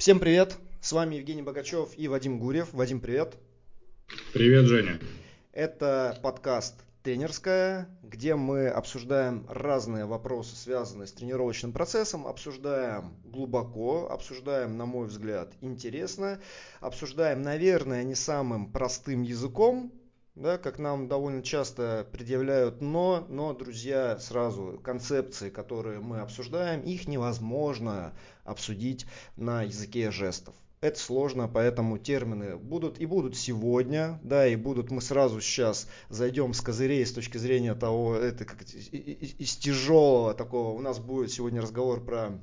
Всем привет! С вами Евгений Богачев и Вадим Гурьев. Вадим, привет! Привет, Женя! Это подкаст «Тренерская», где мы обсуждаем разные вопросы, связанные с тренировочным процессом, обсуждаем глубоко, обсуждаем, на мой взгляд, интересно, обсуждаем, наверное, не самым простым языком, да, как нам довольно часто предъявляют, но, но, друзья, сразу концепции, которые мы обсуждаем, их невозможно обсудить на языке жестов. Это сложно, поэтому термины будут и будут сегодня, да, и будут мы сразу сейчас зайдем с козырей с точки зрения того, это как из, из тяжелого такого, у нас будет сегодня разговор про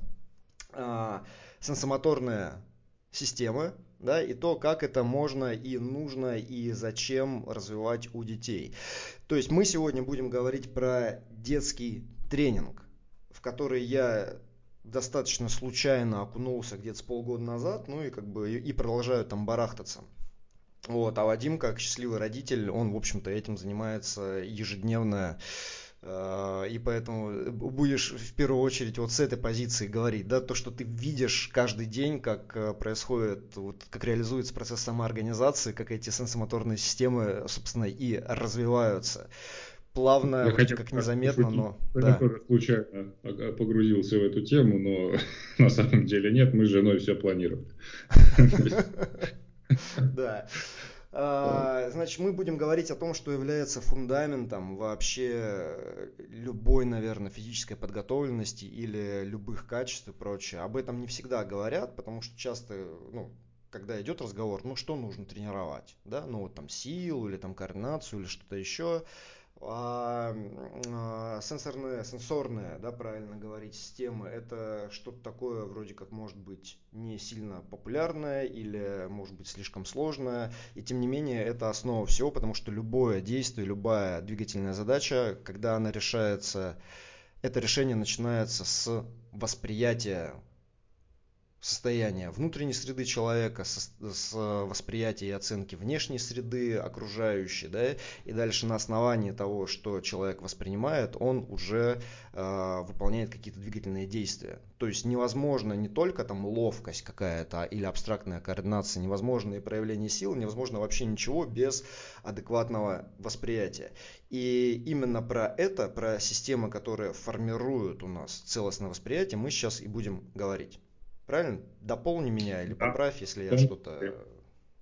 а, сенсомоторные системы, да, и то, как это можно и нужно и зачем развивать у детей. То есть мы сегодня будем говорить про детский тренинг, в который я достаточно случайно окунулся где-то с полгода назад, ну и как бы и продолжаю там барахтаться. Вот, а Вадим, как счастливый родитель, он, в общем-то, этим занимается ежедневно и поэтому будешь в первую очередь вот с этой позиции говорить, да, то, что ты видишь каждый день, как э, происходит, вот, как реализуется процесс самоорганизации, как эти сенсомоторные системы, собственно, и развиваются. Плавно, я хотя как незаметно, пошутить. но... Я да. тоже случайно погрузился в эту тему, но на самом деле нет, мы с женой все планировали. Да. А, значит, мы будем говорить о том, что является фундаментом вообще любой, наверное, физической подготовленности или любых качеств и прочее. Об этом не всегда говорят, потому что часто, ну, когда идет разговор, ну что нужно тренировать, да, ну вот там силу или там координацию или что-то еще, а, а, сенсорные, сенсорные, да, правильно говорить, системы, это что-то такое вроде как может быть не сильно популярное или может быть слишком сложное, и тем не менее это основа всего, потому что любое действие, любая двигательная задача, когда она решается, это решение начинается с восприятия состояние внутренней среды человека, с, с восприятия и оценки внешней среды окружающей, да, и дальше на основании того, что человек воспринимает, он уже э, выполняет какие-то двигательные действия. То есть невозможно не только там ловкость какая-то или абстрактная координация, невозможно и проявление сил, невозможно вообще ничего без адекватного восприятия. И именно про это, про системы, которые формируют у нас целостное восприятие, мы сейчас и будем говорить. Правильно? Дополни меня или поправь, если я что-то...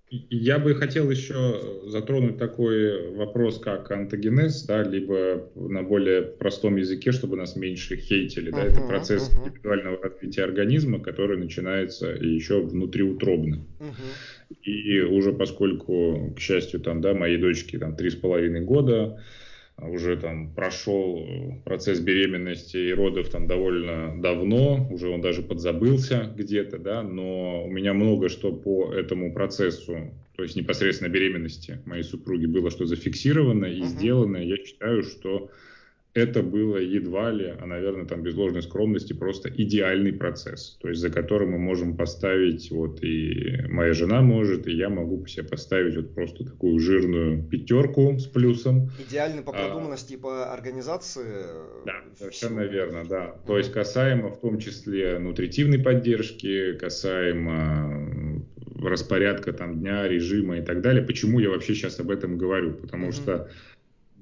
Я бы хотел еще затронуть такой вопрос, как антогенез, да, либо на более простом языке, чтобы нас меньше хейтили. Да, uh-huh, это процесс uh-huh. индивидуального развития организма, который начинается еще внутриутробно. Uh-huh. И уже поскольку, к счастью, там, да, моей дочке там три с половиной года, уже там прошел процесс беременности и родов там довольно давно, уже он даже подзабылся где-то, да, но у меня много что по этому процессу, то есть непосредственно беременности моей супруги было что зафиксировано и uh-huh. сделано. Я считаю, что это было едва ли, а, наверное, там без ложной скромности, просто идеальный процесс, то есть за которым мы можем поставить, вот и моя жена может, и я могу себе поставить вот просто такую жирную пятерку с плюсом. Идеальный по а, продуманности а, и по организации. Да, совершенно верно, да. То есть касаемо в том числе нутритивной поддержки, касаемо распорядка там дня, режима и так далее. Почему я вообще сейчас об этом говорю? Потому mm-hmm. что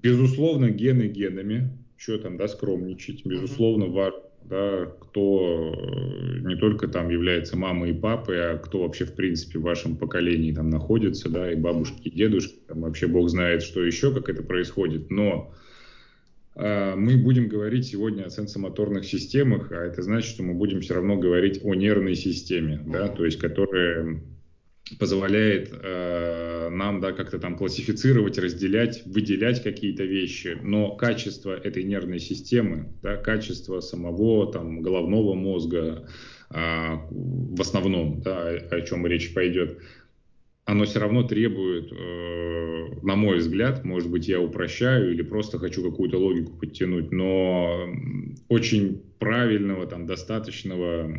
Безусловно, гены генами, что там, да, скромничать. Безусловно, важно, да, кто э, не только там является мамой и папой, а кто вообще, в принципе, в вашем поколении там находится, да, и бабушки, и дедушки, там вообще бог знает, что еще, как это происходит, но э, мы будем говорить сегодня о сенсомоторных системах, а это значит, что мы будем все равно говорить о нервной системе, да, то есть, которая позволяет э, нам да, как-то там классифицировать, разделять, выделять какие-то вещи, но качество этой нервной системы, да, качество самого там, головного мозга, э, в основном, да, о, чем речь пойдет, оно все равно требует, э, на мой взгляд, может быть, я упрощаю или просто хочу какую-то логику подтянуть, но очень правильного, там, достаточного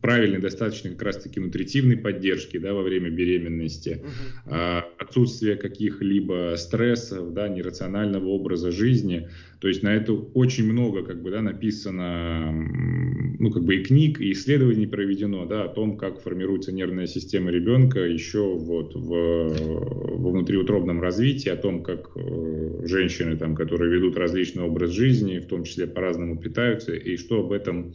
правильной, достаточно как раз-таки нутритивной поддержки да, во время беременности, угу. отсутствие каких-либо стрессов, да, нерационального образа жизни. То есть на это очень много как бы, да, написано ну, как бы и книг, и исследований проведено да, о том, как формируется нервная система ребенка еще вот в, во внутриутробном развитии, о том, как э, женщины, там, которые ведут различный образ жизни, в том числе по-разному питаются, и что об этом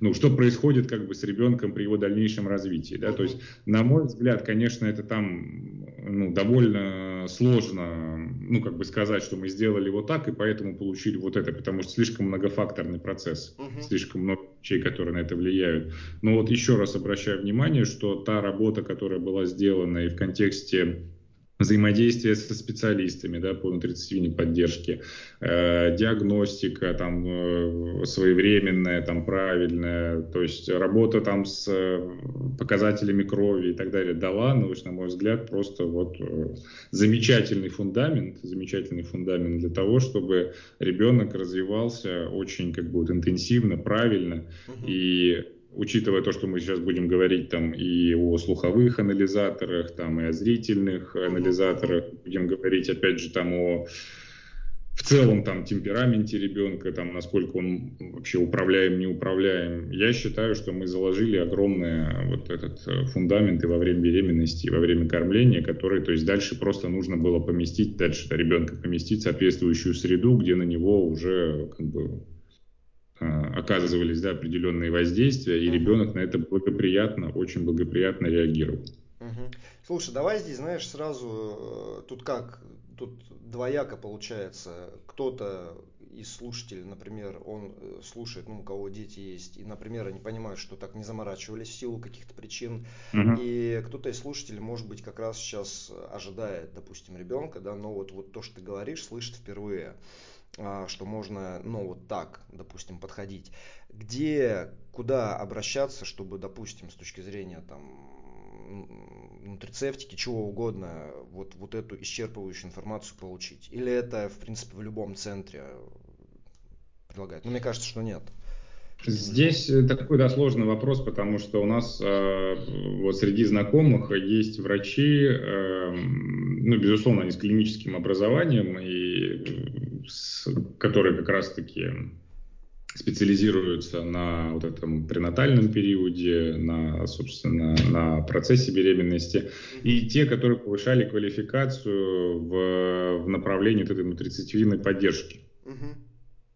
ну, что происходит как бы с ребенком при его дальнейшем развитии, да, то есть, на мой взгляд, конечно, это там, ну, довольно сложно, ну, как бы сказать, что мы сделали вот так, и поэтому получили вот это, потому что слишком многофакторный процесс, uh-huh. слишком много вещей, которые на это влияют. Но вот еще раз обращаю внимание, что та работа, которая была сделана и в контексте взаимодействие со специалистами да, по нутрицивной поддержке, э, диагностика там, э, своевременная, там, правильная, то есть работа там с э, показателями крови и так далее дала, но, на мой взгляд, просто вот э, замечательный фундамент, замечательный фундамент для того, чтобы ребенок развивался очень как бы вот, интенсивно, правильно, угу. и учитывая то, что мы сейчас будем говорить там и о слуховых анализаторах, там и о зрительных анализаторах, будем говорить опять же там о в целом там темпераменте ребенка, там насколько он вообще управляем, не управляем. Я считаю, что мы заложили огромный вот этот э, фундамент и во время беременности, и во время кормления, который, то есть дальше просто нужно было поместить, дальше ребенка поместить в соответствующую среду, где на него уже как бы оказывались да, определенные воздействия, и uh-huh. ребенок на это благоприятно, очень благоприятно реагировал. Uh-huh. Слушай, давай здесь, знаешь, сразу э, тут как, тут двояко получается. Кто-то из слушателей, например, он э, слушает, ну, у кого дети есть, и, например, они понимают, что так не заморачивались в силу каких-то причин, uh-huh. и кто-то из слушателей, может быть, как раз сейчас ожидает, допустим, ребенка, да, но вот, вот то, что ты говоришь, слышит впервые. А, что можно, ну, вот так, допустим, подходить. Где, куда обращаться, чтобы, допустим, с точки зрения там нутрицептики, чего угодно, вот, вот эту исчерпывающую информацию получить? Или это, в принципе, в любом центре предлагают? Ну, мне кажется, что нет. Здесь э, такой да, сложный вопрос, потому что у нас э, вот среди знакомых есть врачи, э, ну, безусловно, они с клиническим образованием, и с, которые как раз-таки специализируются на вот этом пренатальном периоде, на, собственно, на процессе беременности, и те, которые повышали квалификацию в, в направлении вот этой нутрицитивной поддержки. Uh-huh.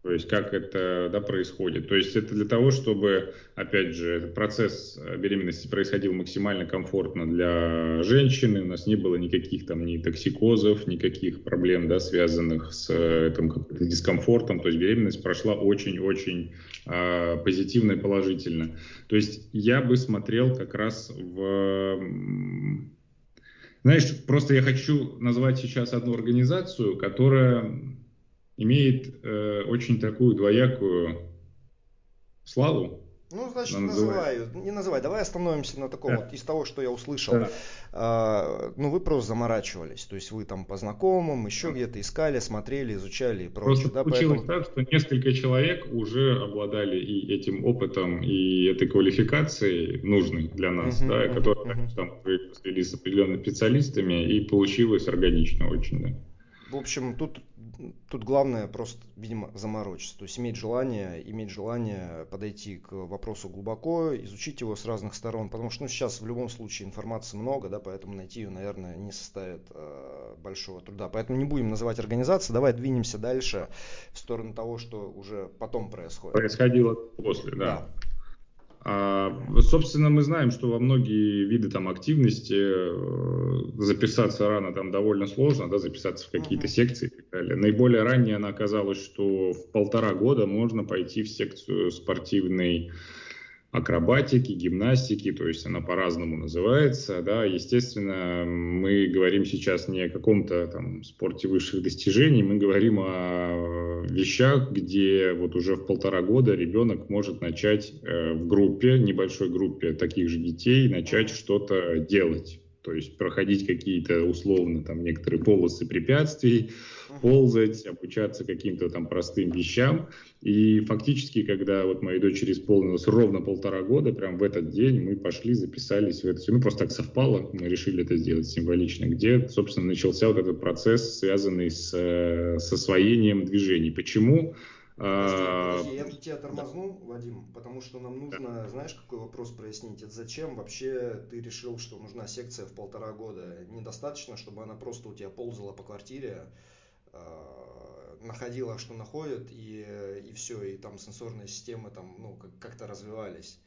То есть как это да, происходит. То есть это для того, чтобы, опять же, процесс беременности происходил максимально комфортно для женщины, у нас не было никаких там ни токсикозов, никаких проблем, да, связанных с этим дискомфортом. То есть беременность прошла очень-очень э, позитивно и положительно. То есть я бы смотрел как раз в... Знаешь, просто я хочу назвать сейчас одну организацию, которая имеет э, очень такую двоякую славу. Ну, значит, называю. Не называй. Давай остановимся на таком да. вот из того, что я услышал. Да. А, ну, вы просто заморачивались. То есть вы там по знакомым, еще да. где-то искали, смотрели, изучали и прочее. Просто да, получилось поэтому... так, что несколько человек уже обладали и этим опытом, и этой квалификацией нужной для нас, uh-huh, да, uh-huh, которые uh-huh. там были с определенными специалистами, и получилось органично очень, да. В общем, тут тут главное просто, видимо, заморочиться. То есть иметь желание, иметь желание подойти к вопросу глубоко, изучить его с разных сторон. Потому что ну, сейчас в любом случае информации много, да, поэтому найти ее, наверное, не составит э, большого труда. Поэтому не будем называть организации. Давай двинемся дальше в сторону того, что уже потом происходит. Происходило после, да. да. А, собственно, мы знаем, что во многие виды там активности э, записаться рано там довольно сложно, да, записаться в какие-то uh-huh. секции и так далее. Наиболее ранее она оказалась, что в полтора года можно пойти в секцию спортивной акробатики, гимнастики, то есть она по-разному называется, да, естественно, мы говорим сейчас не о каком-то там спорте высших достижений, мы говорим о вещах, где вот уже в полтора года ребенок может начать э, в группе, небольшой группе таких же детей, начать что-то делать. То есть проходить какие-то условно там некоторые полосы препятствий, ползать, обучаться каким-то там простым вещам. И фактически, когда вот моей дочери исполнилось ровно полтора года, прям в этот день мы пошли, записались в это все. Ну, просто так совпало, мы решили это сделать символично, где, собственно, начался вот этот процесс, связанный с, э, с освоением движений. Почему? Подожди, а, подожди, я тут тебя тормозну, да. Вадим, потому что нам нужно, да. знаешь, какой вопрос прояснить? Это зачем вообще ты решил, что нужна секция в полтора года? Недостаточно, чтобы она просто у тебя ползала по квартире, а, находила, что находит, и, и все, и там сенсорные системы там, ну, как-то развивались.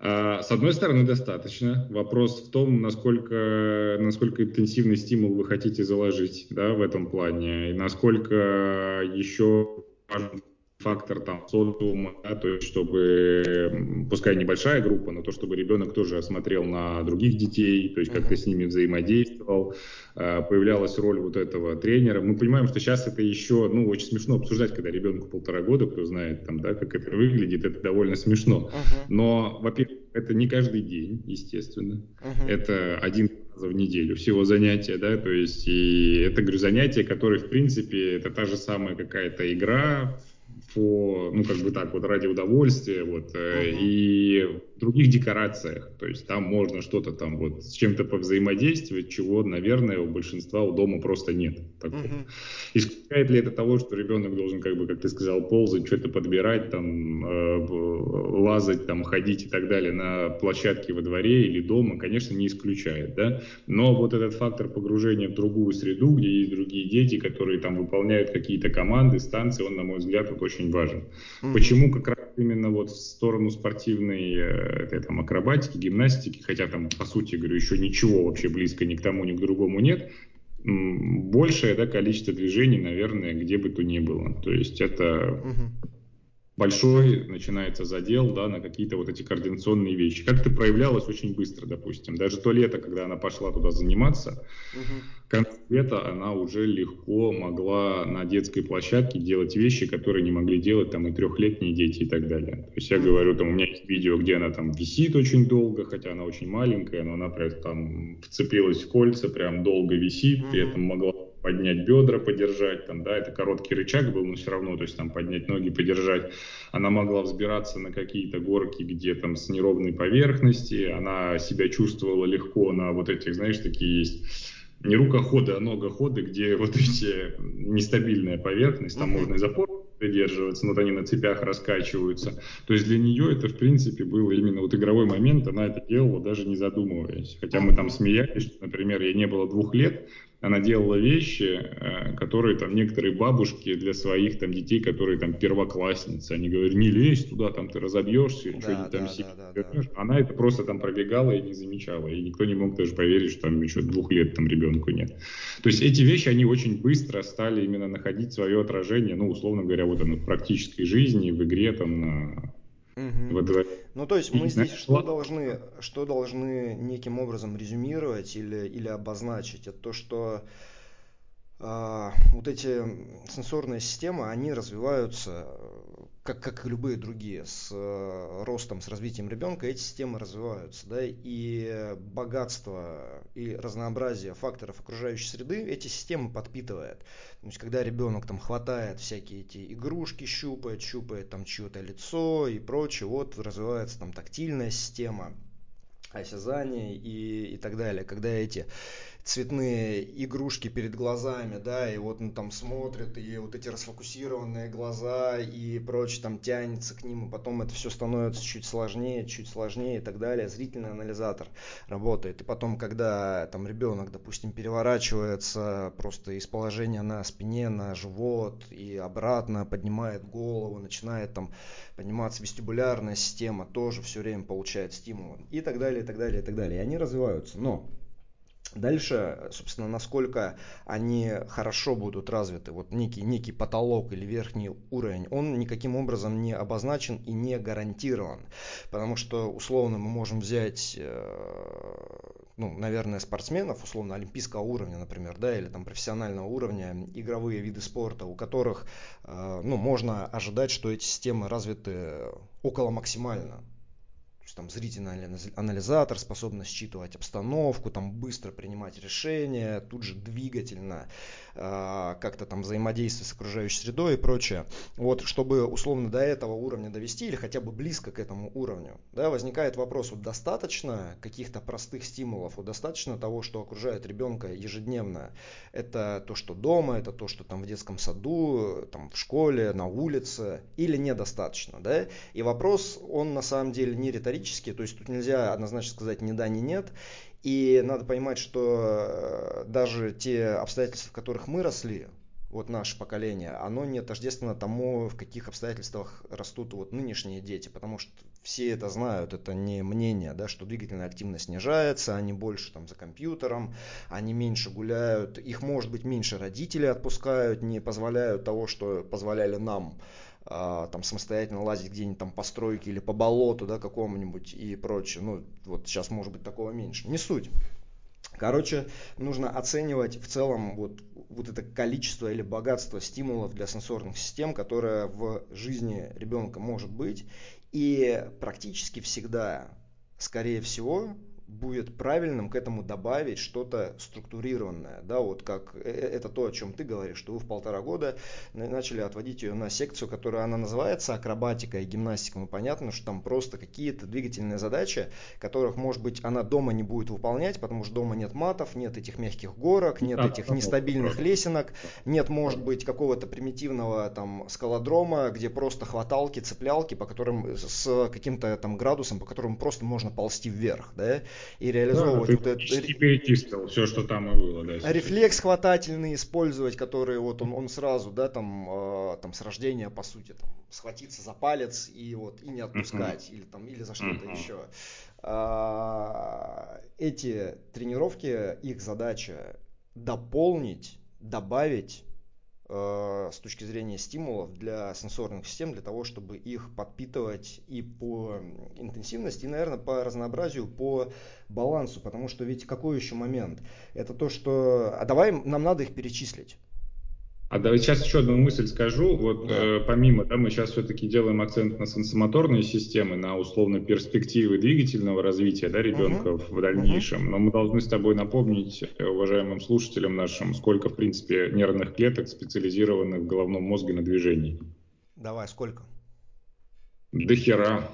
А, с одной стороны, достаточно. Вопрос в том, насколько, насколько интенсивный стимул вы хотите заложить да, в этом плане, и насколько еще важен фактор там социума, да, то есть чтобы, пускай небольшая группа, но то, чтобы ребенок тоже осмотрел на других детей, то есть как-то с ними взаимодействовал, а, появлялась роль вот этого тренера. Мы понимаем, что сейчас это еще, ну, очень смешно обсуждать, когда ребенку полтора года, кто знает там, да, как это выглядит, это довольно смешно. Но, во-первых, это не каждый день, естественно. Это один раза в неделю всего занятия, да, то есть и это, говорю, занятие, которое, в принципе, это та же самая какая-то игра, по, ну, как бы так вот, ради удовольствия, вот, uh-huh. и в других декорациях, то есть там можно что-то там вот с чем-то повзаимодействовать, чего, наверное, у большинства у дома просто нет. Uh-huh. Исключает ли это того, что ребенок должен, как бы, как ты сказал, ползать, что-то подбирать, там, э, лазать, там, ходить и так далее на площадке во дворе или дома, конечно, не исключает, да, но вот этот фактор погружения в другую среду, где есть другие дети, которые там выполняют какие-то команды, станции, он, на мой взгляд, вот очень важен. Mm-hmm. Почему как раз именно вот в сторону спортивной э, этой, там, акробатики, гимнастики, хотя там, по сути, говорю, еще ничего вообще близко ни к тому, ни к другому нет, большее да, количество движений, наверное, где бы то ни было. То есть это угу. Большой начинается задел да, на какие-то вот эти координационные вещи. Как это проявлялось очень быстро, допустим. Даже то лето, когда она пошла туда заниматься, угу конце лета она уже легко могла на детской площадке делать вещи, которые не могли делать там и трехлетние дети и так далее. То есть я говорю, там у меня есть видео, где она там висит очень долго, хотя она очень маленькая, но она прям там вцепилась в кольца, прям долго висит, при этом могла поднять бедра, подержать, там, да, это короткий рычаг был, но все равно, то есть там поднять ноги, подержать. Она могла взбираться на какие-то горки, где там с неровной поверхности, она себя чувствовала легко на вот этих, знаешь, такие есть не рукоходы, а ногоходы, где вот эти нестабильная поверхность, там можно и запор придерживаться, но вот они на цепях раскачиваются. То есть для нее это, в принципе, было именно вот игровой момент, она это делала даже не задумываясь. Хотя мы там смеялись, что, например, ей не было двух лет, она делала вещи, э, которые там некоторые бабушки для своих там детей, которые там первоклассницы, они говорят, не лезь туда, там ты разобьешься, да, что-нибудь да, там да, да, да, Она это просто там пробегала и не замечала, и никто не мог даже поверить, что там еще двух лет там ребенку нет. То есть эти вещи, они очень быстро стали именно находить свое отражение, ну, условно говоря, вот оно в практической жизни, в игре там на Угу. Ну, то есть мы здесь что должны, что должны неким образом резюмировать или, или обозначить? Это то, что а, вот эти сенсорные системы, они развиваются, как, как и любые другие, с э, ростом, с развитием ребенка, эти системы развиваются, да, и богатство и разнообразие факторов окружающей среды эти системы подпитывает. То есть, когда ребенок там хватает всякие эти игрушки, щупает, щупает там чье-то лицо и прочее, вот развивается там тактильная система, осязание и, и так далее. Когда эти цветные игрушки перед глазами, да, и вот он там смотрит, и вот эти расфокусированные глаза и прочее там тянется к ним, и потом это все становится чуть сложнее, чуть сложнее и так далее. Зрительный анализатор работает. И потом, когда там ребенок, допустим, переворачивается просто из положения на спине на живот и обратно поднимает голову, начинает там подниматься вестибулярная система, тоже все время получает стимул и так далее, и так далее, и так далее. И они развиваются. Но Дальше, собственно, насколько они хорошо будут развиты, вот некий, некий потолок или верхний уровень, он никаким образом не обозначен и не гарантирован. Потому что, условно, мы можем взять, э, ну, наверное, спортсменов, условно, олимпийского уровня, например, да, или там профессионального уровня, игровые виды спорта, у которых, э, ну, можно ожидать, что эти системы развиты около максимально там зрительный анализатор, способность считывать обстановку, там быстро принимать решения, тут же двигательно как-то там взаимодействовать с окружающей средой и прочее. Вот, чтобы условно до этого уровня довести или хотя бы близко к этому уровню, да, возникает вопрос, вот достаточно каких-то простых стимулов, вот достаточно того, что окружает ребенка ежедневно. Это то, что дома, это то, что там в детском саду, там в школе, на улице, или недостаточно, да? И вопрос, он на самом деле не риторический, то есть тут нельзя однозначно сказать ни да, ни нет. И надо понимать, что э, даже те обстоятельства, в которых мы росли, вот наше поколение, оно не тождественно тому, в каких обстоятельствах растут вот нынешние дети, потому что все это знают, это не мнение, да, что двигательная активность снижается, они больше там за компьютером, они меньше гуляют, их может быть меньше родители отпускают, не позволяют того, что позволяли нам там самостоятельно лазить где-нибудь там по стройке или по болоту, да, какому-нибудь и прочее. Ну, вот сейчас может быть такого меньше. Не суть. Короче, нужно оценивать в целом вот, вот это количество или богатство стимулов для сенсорных систем, которое в жизни ребенка может быть. И практически всегда, скорее всего, будет правильным к этому добавить что-то структурированное, да, вот как э, э, это то, о чем ты говоришь, что вы в полтора года начали отводить ее на секцию, которая она называется акробатика и гимнастика, ну понятно, что там просто какие-то двигательные задачи, которых, может быть, она дома не будет выполнять, потому что дома нет матов, нет этих мягких горок, нет этих нестабильных лесенок, нет, может быть, какого-то примитивного там скалодрома, где просто хваталки, цеплялки, по которым с каким-то там градусом, по которым просто можно ползти вверх, да, и реализовывать да, вот это. перечислил все, что там и было, да. Сейчас. Рефлекс хватательный использовать, который вот он, он сразу, да, там, э, там с рождения, по сути, там, схватиться за палец и вот и не отпускать, uh-huh. или там, или за что-то uh-huh. еще. А, эти тренировки, их задача дополнить, добавить с точки зрения стимулов для сенсорных систем, для того, чтобы их подпитывать и по интенсивности, и, наверное, по разнообразию, по балансу. Потому что ведь какой еще момент? Это то, что... А давай нам надо их перечислить. А давай сейчас еще одну мысль скажу. Вот да. э, помимо, да, мы сейчас все-таки делаем акцент на сенсомоторные системы, на условно перспективы двигательного развития да, ребенка uh-huh. в дальнейшем. Uh-huh. Но мы должны с тобой напомнить э, уважаемым слушателям нашим, сколько в принципе нервных клеток специализированных в головном мозге на движении. Давай, сколько? До хера.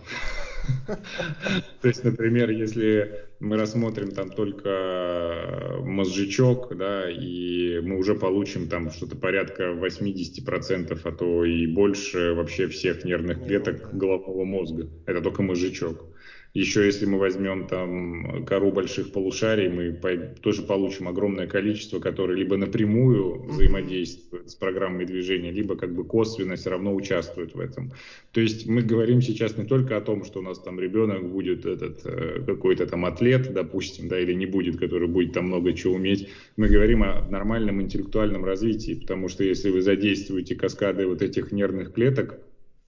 То есть, например, если мы рассмотрим там только мозжечок, да, и мы уже получим там что-то порядка 80%, а то и больше вообще всех нервных клеток головного мозга. Это только мозжечок. Еще если мы возьмем там кору больших полушарий, мы тоже получим огромное количество, которые либо напрямую взаимодействуют с программой движения, либо как бы косвенно все равно участвуют в этом. То есть мы говорим сейчас не только о том, что у нас там ребенок будет этот э, какой-то там атлет, допустим, да, или не будет, который будет там много чего уметь. Мы говорим о нормальном интеллектуальном развитии, потому что если вы задействуете каскады вот этих нервных клеток,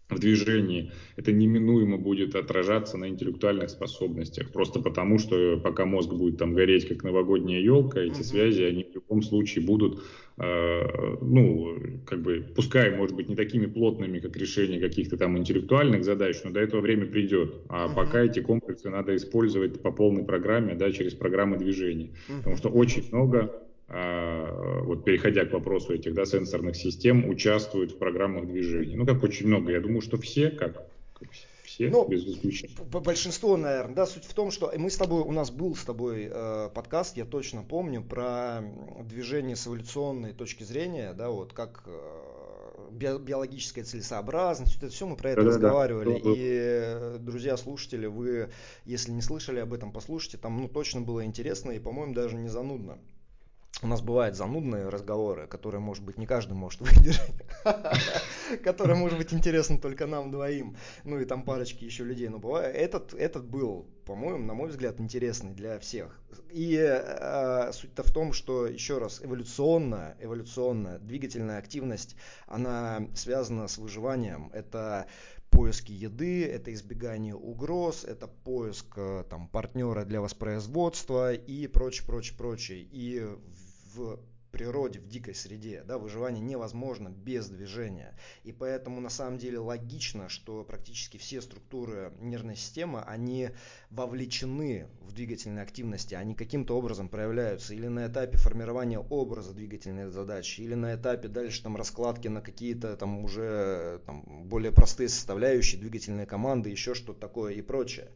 в движении, это неминуемо будет отражаться на интеллектуальных способностях. Просто потому, что пока мозг будет там гореть, как новогодняя елка, эти mm-hmm. связи, они в любом случае будут, э, ну, как бы, пускай, может быть, не такими плотными, как решение каких-то там интеллектуальных задач, но до этого время придет. А mm-hmm. пока эти комплексы надо использовать по полной программе, да, через программы движения. Mm-hmm. Потому что очень много вот переходя к вопросу этих да, сенсорных систем, участвуют в программах движения. Ну, как очень много. Я думаю, что все, как, как все, ну, без исключения. Большинство, наверное. Да, суть в том, что мы с тобой, у нас был с тобой э, подкаст, я точно помню, про движение с эволюционной точки зрения, да, вот как э, биологическая целесообразность, это все мы про это да, разговаривали. Да, и, друзья, слушатели, вы, если не слышали об этом, послушайте, там, ну, точно было интересно и, по-моему, даже не занудно у нас бывают занудные разговоры, которые, может быть, не каждый может выдержать, которые, может быть, интересны только нам двоим, ну и там парочки еще людей, но бывает, этот, этот был, по-моему, на мой взгляд, интересный для всех. И э, суть-то в том, что, еще раз, эволюционная, эволюционная двигательная активность, она связана с выживанием, это поиски еды, это избегание угроз, это поиск э, там, партнера для воспроизводства и прочее, прочее, прочее. И в природе, в дикой среде. Да, выживание невозможно без движения. И поэтому на самом деле логично, что практически все структуры нервной системы, они вовлечены в двигательные активности, они каким-то образом проявляются или на этапе формирования образа двигательной задачи, или на этапе дальше там раскладки на какие-то там уже там, более простые составляющие, двигательные команды, еще что-то такое и прочее.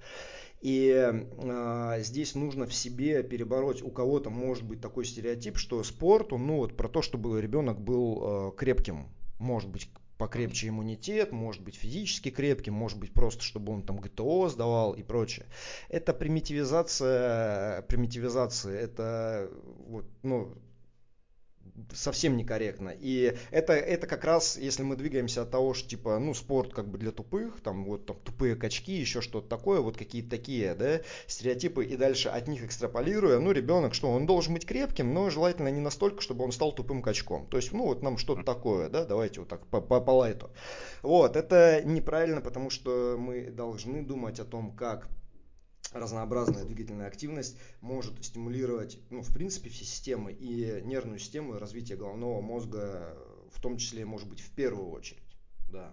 И э, здесь нужно в себе перебороть. У кого-то может быть такой стереотип, что спорт, он, ну вот про то, чтобы ребенок был э, крепким. Может быть покрепче иммунитет, может быть физически крепким, может быть просто, чтобы он там ГТО сдавал и прочее. Это примитивизация, примитивизация, это вот, ну, совсем некорректно. И это, это как раз, если мы двигаемся от того, что типа, ну, спорт как бы для тупых, там вот там тупые качки, еще что-то такое, вот какие-то такие, да, стереотипы, и дальше от них экстраполируя, ну, ребенок, что он должен быть крепким, но желательно не настолько, чтобы он стал тупым качком. То есть, ну, вот нам что-то такое, да, давайте вот так по, по, лайту. Вот, это неправильно, потому что мы должны думать о том, как разнообразная двигательная активность может стимулировать, ну, в принципе, все системы и нервную систему, и развитие головного мозга, в том числе, может быть, в первую очередь. Да.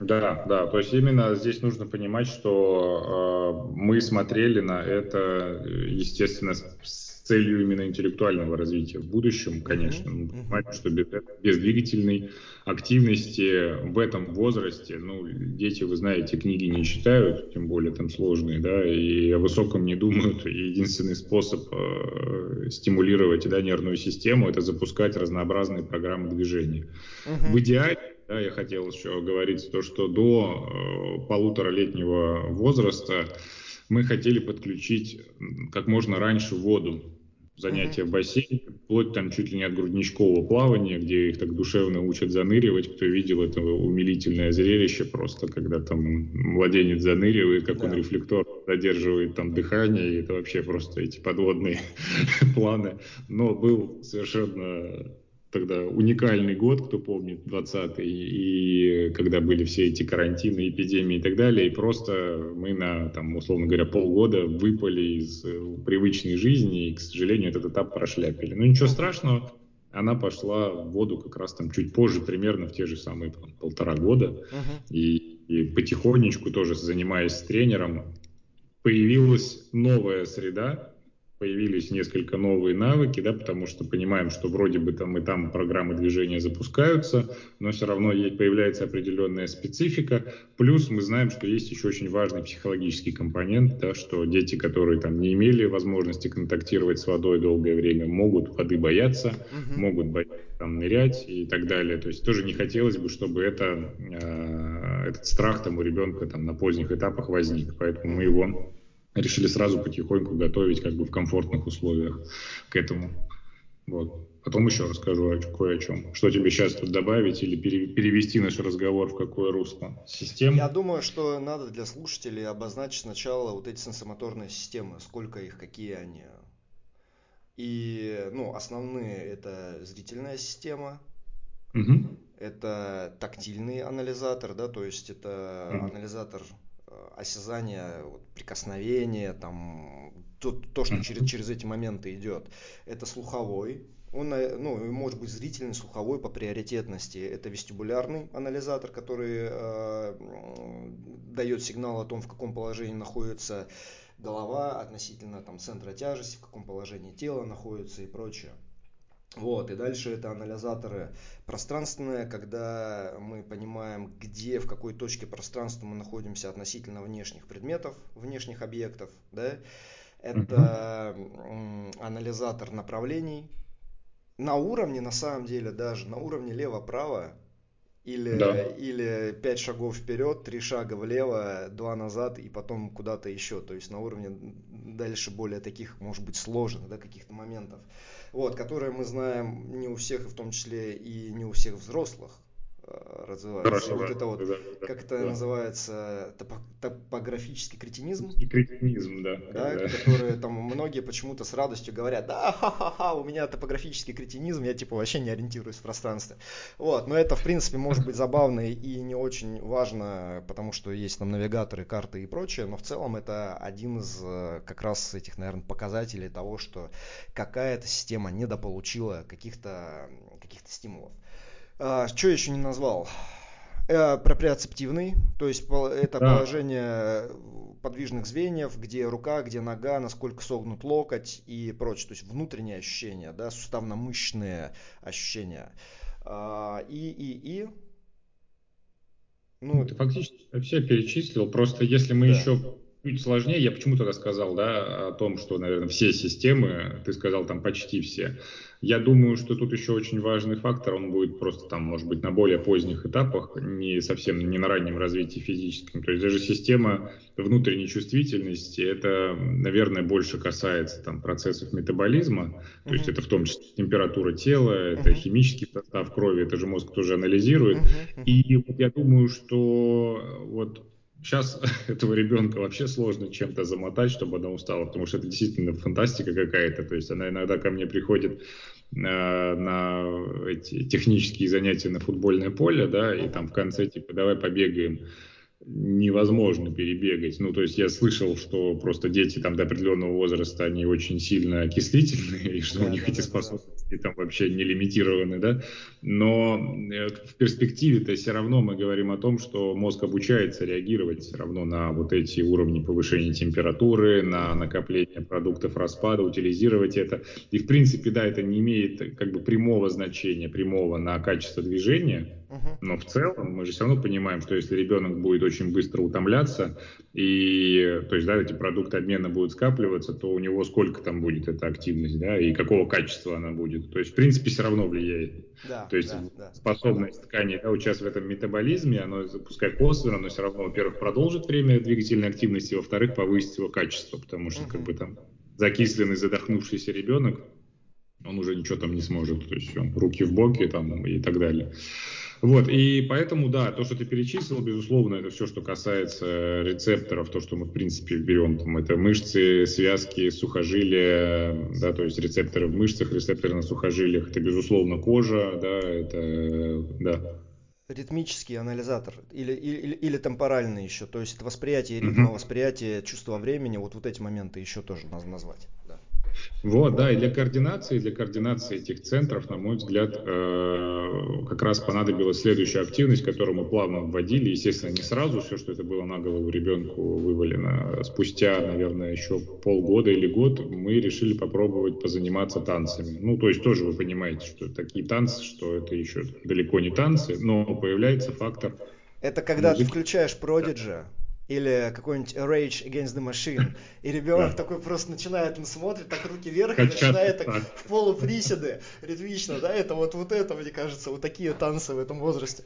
Да, да, то есть именно здесь нужно понимать, что э, мы смотрели на это, естественно, с целью именно интеллектуального развития в будущем, конечно. Мы понимаем, что без, без двигательной активности в этом возрасте, ну, дети, вы знаете, книги не читают, тем более там сложные, да, и о высоком не думают. И единственный способ э, стимулировать да, нервную систему – это запускать разнообразные программы движения. Uh-huh. В идеале да, я хотел еще говорить то, что до э, полуторалетнего возраста мы хотели подключить как можно раньше воду занятия mm-hmm. в бассейне, вплоть там чуть ли не от грудничкового плавания, где их так душевно учат заныривать. Кто видел это умилительное зрелище просто, когда там младенец заныривает, как да. он рефлектор задерживает там дыхание, и это вообще просто эти подводные планы. Но был совершенно тогда уникальный год, кто помнит, 20-й, и когда были все эти карантины, эпидемии и так далее, и просто мы на, там, условно говоря, полгода выпали из э, привычной жизни, и, к сожалению, этот этап прошляпили. Но ничего страшного, она пошла в воду как раз там чуть позже, примерно в те же самые там, полтора года, uh-huh. и, и потихонечку тоже занимаясь тренером, появилась новая среда, появились несколько новые навыки, да, потому что понимаем, что вроде бы там и там программы движения запускаются, но все равно появляется определенная специфика. Плюс мы знаем, что есть еще очень важный психологический компонент, да, что дети, которые там не имели возможности контактировать с водой долгое время, могут воды бояться, угу. могут бояться там нырять и так далее. То есть тоже не хотелось бы, чтобы это, э, этот страх там у ребенка там на поздних этапах возник. Поэтому мы его решили сразу потихоньку готовить как бы в комфортных условиях к этому. Вот. Потом еще расскажу о, кое о чем. Что тебе сейчас тут добавить или перевести наш разговор в какое русло? Систем? Я думаю, что надо для слушателей обозначить сначала вот эти сенсомоторные системы, сколько их, какие они. И, ну, основные это зрительная система, угу. это тактильный анализатор, да, то есть это угу. анализатор осязание, вот, прикосновение, там, то, то что через, через эти моменты идет. Это слуховой, он, э, ну, может быть зрительный, слуховой по приоритетности. Это вестибулярный анализатор, который э, дает сигнал о том, в каком положении находится голова относительно там, центра тяжести, в каком положении тело находится и прочее. Вот, и дальше это анализаторы пространственные, когда мы понимаем, где, в какой точке пространства мы находимся относительно внешних предметов, внешних объектов. Да? Это uh-huh. анализатор направлений. На уровне, на самом деле, даже на уровне лево-право, или, да. или 5 шагов вперед, 3 шага влево, 2 назад и потом куда-то еще. То есть на уровне дальше более таких, может быть, сложных да, каких-то моментов вот, которые мы знаем не у всех, и в том числе и не у всех взрослых. Э, развивается. Хорошо, вот да, это вот, да, как это да. называется, топо, топографический кретинизм. Кретинизм, да. Да, да. которые там многие почему-то с радостью говорят, да, ха-ха-ха, у меня топографический кретинизм, я типа вообще не ориентируюсь в пространстве. Вот, но это в принципе может быть забавно и не очень важно, потому что есть там навигаторы, карты и прочее, но в целом это один из э, как раз этих, наверное, показателей того, что какая-то система недополучила каких-то каких стимулов. А, что еще не назвал? Э, проприоцептивный, то есть это да. положение подвижных звеньев, где рука, где нога, насколько согнут локоть и прочее. То есть внутренние ощущения, да, суставно-мышечные ощущения. А, и, и, и... Ну, ну, ты фактически все перечислил. Просто если мы да. еще чуть сложнее, я почему тогда сказал, да, о том, что, наверное, все системы, ты сказал там почти все. Я думаю, что тут еще очень важный фактор, он будет просто там, может быть, на более поздних этапах, не совсем не на раннем развитии физическом. То есть даже система внутренней чувствительности, это, наверное, больше касается там процессов метаболизма, то uh-huh. есть это в том числе температура тела, это uh-huh. химический состав крови, это же мозг тоже анализирует. Uh-huh. Uh-huh. И вот я думаю, что вот Сейчас этого ребенка вообще сложно чем-то замотать, чтобы она устала, потому что это действительно фантастика какая-то. То есть она иногда ко мне приходит э, на эти технические занятия на футбольное поле, да, и там в конце типа давай побегаем невозможно перебегать. Ну, то есть я слышал, что просто дети там до определенного возраста, они очень сильно окислительные, и что да, у них да, эти да, способности да. там вообще не лимитированы, да. Но э, в перспективе-то все равно мы говорим о том, что мозг обучается реагировать все равно на вот эти уровни повышения температуры, на накопление продуктов распада, утилизировать это. И в принципе, да, это не имеет как бы прямого значения, прямого на качество движения, но в целом мы же все равно понимаем, что если ребенок будет очень быстро утомляться, и то есть, да, эти продукты обмена будут скапливаться, то у него сколько там будет эта активность, да, и какого качества она будет. То есть, в принципе, все равно влияет. Да, то есть, да, да. способность ткани да, участвовать в этом метаболизме, оно, пускай косвенно, но все равно, во-первых, продолжит время двигательной активности, во-вторых, повысит его качество, потому что, угу. как бы там, закисленный, задохнувшийся ребенок, он уже ничего там не сможет, то есть он руки в боки там и так далее. Вот, и поэтому, да, то, что ты перечислил, безусловно, это все, что касается рецепторов, то, что мы, в принципе, берем, там, это мышцы, связки, сухожилия, да, то есть рецепторы в мышцах, рецепторы на сухожилиях, это, безусловно, кожа, да, это, да. Ритмический анализатор или, или, или темпоральный еще, то есть это восприятие ритма, восприятие чувства времени, вот, вот эти моменты еще тоже надо назвать. Вот, да, и для координации, для координации этих центров, на мой взгляд, э, как раз понадобилась следующая активность, которую мы плавно вводили. Естественно, не сразу все, что это было на голову ребенку вывалено. Спустя, наверное, еще полгода или год мы решили попробовать позаниматься танцами. Ну, то есть тоже вы понимаете, что такие танцы, что это еще далеко не танцы, но появляется фактор это когда музыки. ты включаешь Prodigy, или какой-нибудь Rage Against the Machine, и ребенок да. такой просто начинает, он смотрит, так руки вверх, как и начинает так, так в полуприседы ритмично, да, это вот, вот это, мне кажется, вот такие танцы в этом возрасте.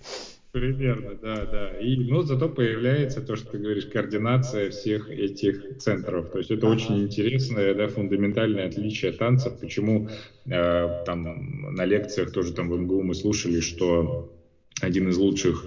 Примерно, да, да. И, но зато появляется то, что ты говоришь, координация всех этих центров. То есть это ага. очень интересное, да, фундаментальное отличие танцев. Почему э, там на лекциях тоже там в МГУ мы слушали, что один из лучших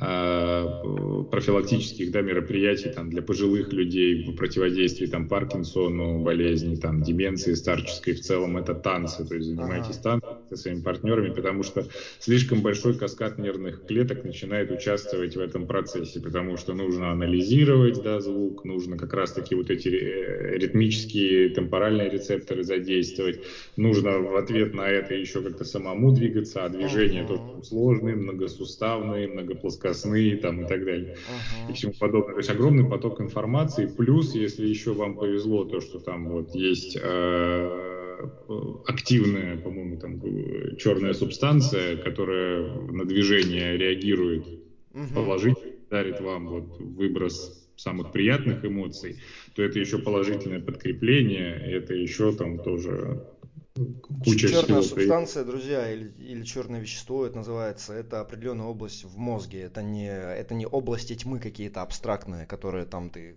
профилактических да, мероприятий там, для пожилых людей в противодействии там, Паркинсону, болезни, там, деменции старческой в целом это танцы. То есть занимайтесь ага. танцами со своими партнерами, потому что слишком большой каскад нервных клеток начинает участвовать в этом процессе, потому что нужно анализировать да, звук, нужно как раз-таки вот эти э, ритмические темпоральные рецепторы задействовать, нужно в ответ на это еще как-то самому двигаться, а движения ага. тоже сложные, многосуставные, многоплоскостные плоскостные там и так далее uh-huh. и всему подобное. То есть огромный поток информации. Плюс, если еще вам повезло, то, что там вот есть э, активная, по-моему, там черная субстанция, которая на движение реагирует uh-huh. положительно, дарит вам вот выброс самых приятных эмоций, то это еще положительное подкрепление, это еще там тоже куча Черная всего. субстанция, друзья, или, или черное вещество, это называется, это определенная область в мозге. Это не, это не области тьмы какие-то абстрактные, которые там ты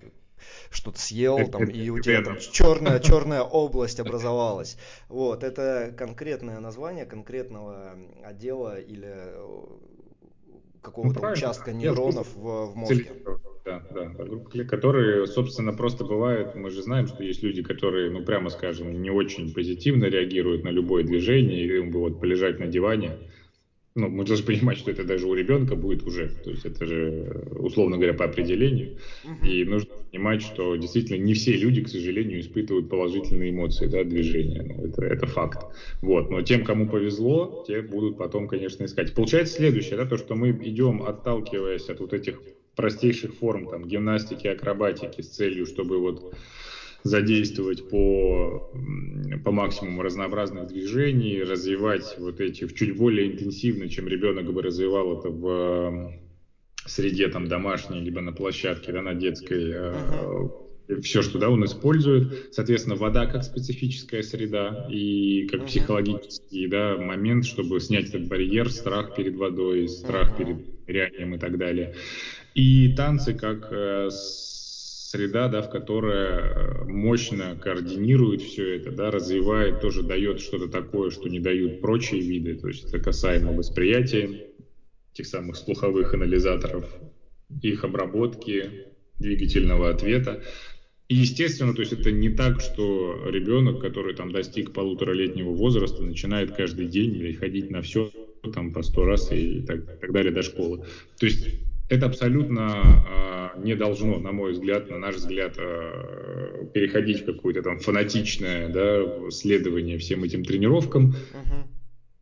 что-то съел, там, и у тебя там черная, черная область образовалась. Вот, это конкретное название конкретного отдела или какого-то ну, участка нейронов в, в мозге. Да, да, группа которые, собственно, просто бывают, мы же знаем, что есть люди, которые, ну, прямо скажем, не очень позитивно реагируют на любое движение, и им бы вот полежать на диване, ну, мы должны понимать, что это даже у ребенка будет уже, то есть это же, условно говоря, по определению, и нужно понимать, что действительно не все люди, к сожалению, испытывают положительные эмоции, да, движения, ну, это, это факт, вот, но тем, кому повезло, те будут потом, конечно, искать. Получается следующее, да, то, что мы идем, отталкиваясь от вот этих простейших форм, там, гимнастики, акробатики с целью, чтобы вот задействовать по, по максимуму разнообразных движений, развивать вот эти чуть более интенсивно, чем ребенок бы развивал это в среде там домашней, либо на площадке, да, на детской, uh-huh. все, что да, он использует. Соответственно, вода как специфическая среда и как uh-huh. психологический да, момент, чтобы снять этот барьер, страх перед водой, страх uh-huh. перед нырянием и так далее. И танцы как э, среда, да, в которая э, мощно координирует все это, да, развивает, тоже дает что-то такое, что не дают прочие виды, то есть это касаемо восприятия тех самых слуховых анализаторов, их обработки, двигательного ответа. И естественно, то есть это не так, что ребенок, который там достиг полуторалетнего возраста, начинает каждый день ходить на все там по сто раз и так, так далее до школы. То есть это абсолютно э, не должно, на мой взгляд, на наш взгляд, э, переходить в какое-то там фанатичное да, следование всем этим тренировкам. Uh-huh.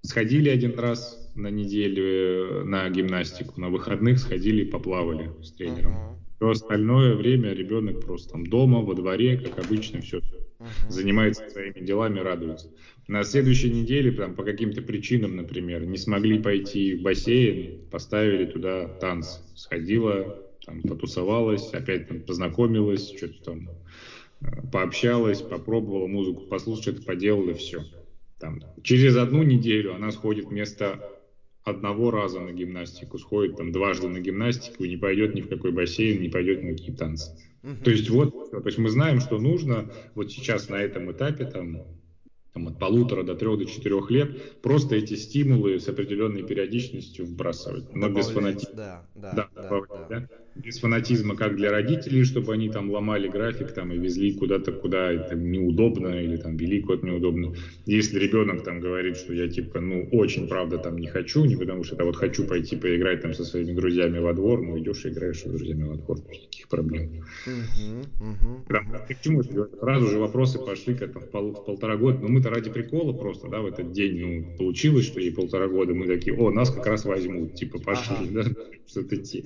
Сходили один раз на неделю э, на гимнастику, на выходных сходили и поплавали с тренером. Uh-huh. Все остальное время ребенок просто там дома, во дворе, как обычно, все uh-huh. занимается своими делами, радуется. На следующей неделе, там, по каким-то причинам, например, не смогли пойти в бассейн, поставили туда танцы. Сходила, там, потусовалась, опять там познакомилась, что-то там э, пообщалась, попробовала музыку послушать, что-то поделала, все. Там, через одну неделю она сходит вместо одного раза на гимнастику, сходит там дважды на гимнастику и не пойдет ни в какой бассейн, не пойдет на какие танцы. Uh-huh. То есть вот, то есть мы знаем, что нужно вот сейчас на этом этапе там там, от полутора до трех до четырех лет, просто эти стимулы с определенной периодичностью вбрасывать. Но без фанатизма. Да, да, да, да, да. Без фанатизма как для родителей, чтобы они там ломали график там, и везли куда-то, куда это неудобно, или там вели куда-то неудобно. Если ребенок там говорит, что я типа, ну, очень правда там не хочу, не потому что это вот хочу пойти поиграть там со своими друзьями во двор, ну, идешь и играешь с друзьями во двор, никаких проблем. Там. К чему это? Сразу же вопросы пошли как там в, пол, в полтора года, ну, мы мы-то ради прикола просто, да, в этот день, ну, получилось, что ей полтора года, мы такие, о, нас как раз возьмут, типа, пошли, ага. да, что-то идти.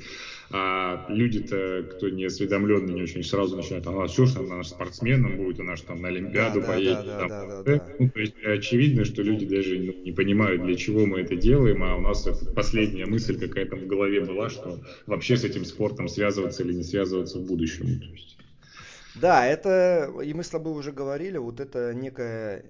А люди-то, кто не осведомленный, не очень сразу начинают, а что ж, она спортсменом будет, она же там на Олимпиаду да, поедет. Да, да, там, да, да, да. Ну, то есть очевидно, что люди даже ну, не понимают, для чего мы это делаем, а у нас это последняя мысль какая-то в голове была, что вообще с этим спортом связываться или не связываться в будущем. То есть, да, это, и мы с тобой уже говорили, вот это некая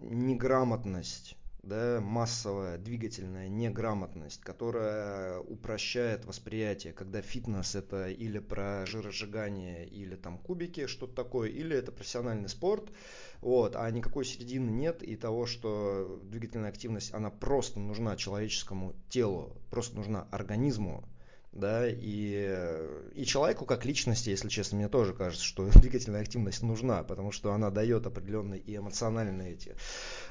неграмотность, да, массовая двигательная неграмотность, которая упрощает восприятие, когда фитнес это или про жиросжигание, или там кубики, что-то такое, или это профессиональный спорт, вот, а никакой середины нет и того, что двигательная активность, она просто нужна человеческому телу, просто нужна организму, да, и, и человеку как личности, если честно, мне тоже кажется, что двигательная активность нужна, потому что она дает определенные и эмоциональные эти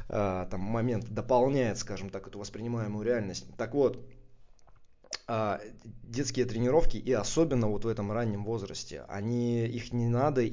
а, там моменты, дополняет, скажем так, эту воспринимаемую реальность. Так вот, детские тренировки, и особенно вот в этом раннем возрасте, они, их не надо, и,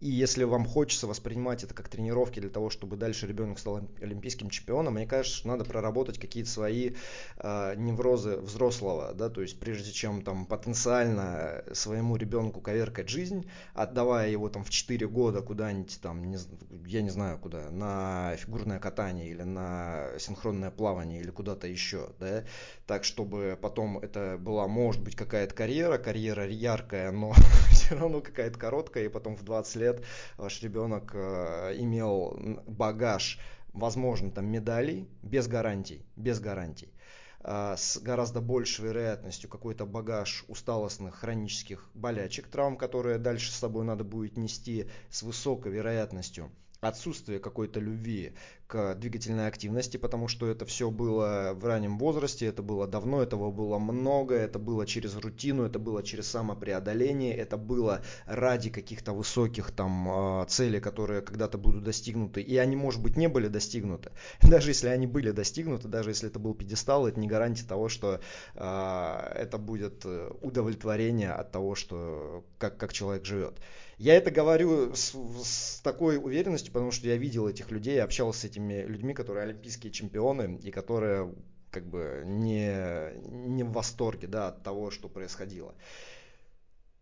и если вам хочется воспринимать это как тренировки для того, чтобы дальше ребенок стал олимпийским чемпионом, мне кажется, что надо проработать какие-то свои э, неврозы взрослого, да, то есть прежде чем там потенциально своему ребенку коверкать жизнь, отдавая его там в 4 года куда-нибудь там, не, я не знаю куда, на фигурное катание или на синхронное плавание или куда-то еще, да, так чтобы потом это была, может быть, какая-то карьера, карьера яркая, но все равно какая-то короткая, и потом в 20 лет ваш ребенок э, имел багаж, возможно, там медалей, без гарантий, без гарантий э, с гораздо большей вероятностью какой-то багаж усталостных хронических болячек, травм, которые дальше с собой надо будет нести с высокой вероятностью отсутствие какой-то любви к двигательной активности, потому что это все было в раннем возрасте, это было давно, этого было много, это было через рутину, это было через самопреодоление, это было ради каких-то высоких там а, целей, которые когда-то будут достигнуты, и они, может быть, не были достигнуты. Даже если они были достигнуты, даже если это был пьедестал, это не гарантия того, что э, это будет э, удовлетворение от того, что как, как человек живет. Я это говорю с, с такой уверенностью, потому что я видел этих людей, общался с этими людьми, которые олимпийские чемпионы и которые как бы не, не в восторге да, от того, что происходило.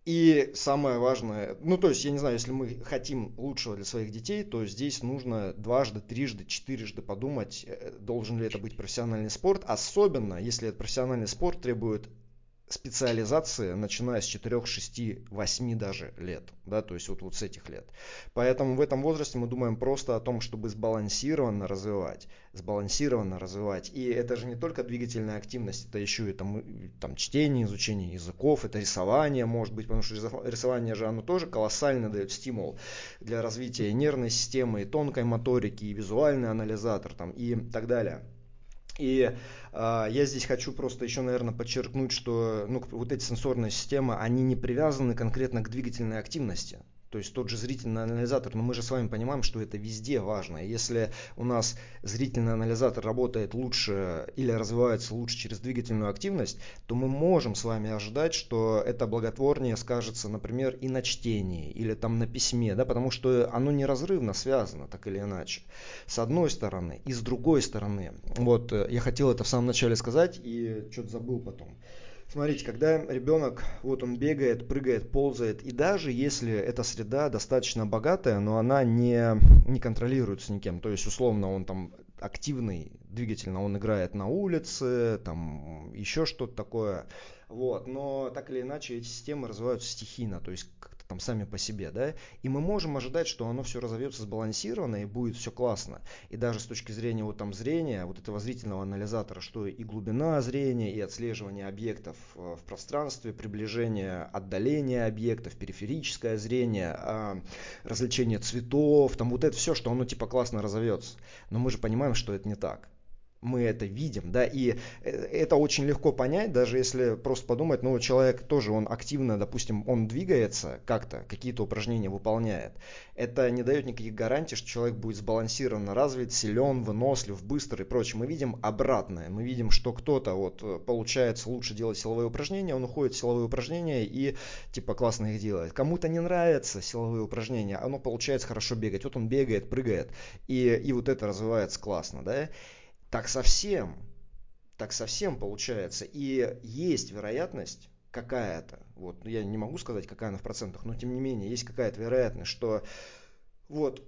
И самое важное, ну то есть, я не знаю, если мы хотим лучшего для своих детей, то здесь нужно дважды, трижды, четырежды подумать, э, должен ли это быть профессиональный спорт, особенно если этот профессиональный спорт требует специализации, начиная с 4, 6, 8 даже лет, да, то есть вот, вот с этих лет. Поэтому в этом возрасте мы думаем просто о том, чтобы сбалансированно развивать, сбалансированно развивать. И это же не только двигательная активность, это еще и там, там чтение, изучение языков, это рисование, может быть, потому что рисование же оно тоже колоссально дает стимул для развития нервной системы, и тонкой моторики, и визуальный анализатор там, и так далее. И э, я здесь хочу просто еще, наверное, подчеркнуть, что ну, вот эти сенсорные системы, они не привязаны конкретно к двигательной активности. То есть тот же зрительный анализатор, но мы же с вами понимаем, что это везде важно. Если у нас зрительный анализатор работает лучше или развивается лучше через двигательную активность, то мы можем с вами ожидать, что это благотворнее скажется, например, и на чтении, или там на письме, да, потому что оно неразрывно связано, так или иначе. С одной стороны. И с другой стороны. Вот э, я хотел это в самом начале сказать и что-то забыл потом. Смотрите, когда ребенок, вот он бегает, прыгает, ползает, и даже если эта среда достаточно богатая, но она не, не контролируется никем, то есть условно он там активный двигательно, он играет на улице, там еще что-то такое, вот, но так или иначе эти системы развиваются стихийно, то есть там сами по себе, да, и мы можем ожидать, что оно все разовьется сбалансированно и будет все классно. И даже с точки зрения вот там зрения, вот этого зрительного анализатора, что и глубина зрения, и отслеживание объектов э, в пространстве, приближение, отдаление объектов, периферическое зрение, а, развлечение цветов, там вот это все, что оно типа классно разовьется. Но мы же понимаем, что это не так мы это видим, да, и э, это очень легко понять, даже если просто подумать, ну, человек тоже, он активно, допустим, он двигается как-то, какие-то упражнения выполняет. Это не дает никаких гарантий, что человек будет сбалансированно развит, силен, вынослив, быстр и прочее. Мы видим обратное, мы видим, что кто-то вот э, получается лучше делать силовые упражнения, он уходит в силовые упражнения и типа классно их делает. Кому-то не нравятся силовые упражнения, оно получается хорошо бегать, вот он бегает, прыгает, и, и вот это развивается классно, да, так совсем, так совсем получается. И есть вероятность какая-то, вот, я не могу сказать, какая она в процентах, но тем не менее, есть какая-то вероятность, что вот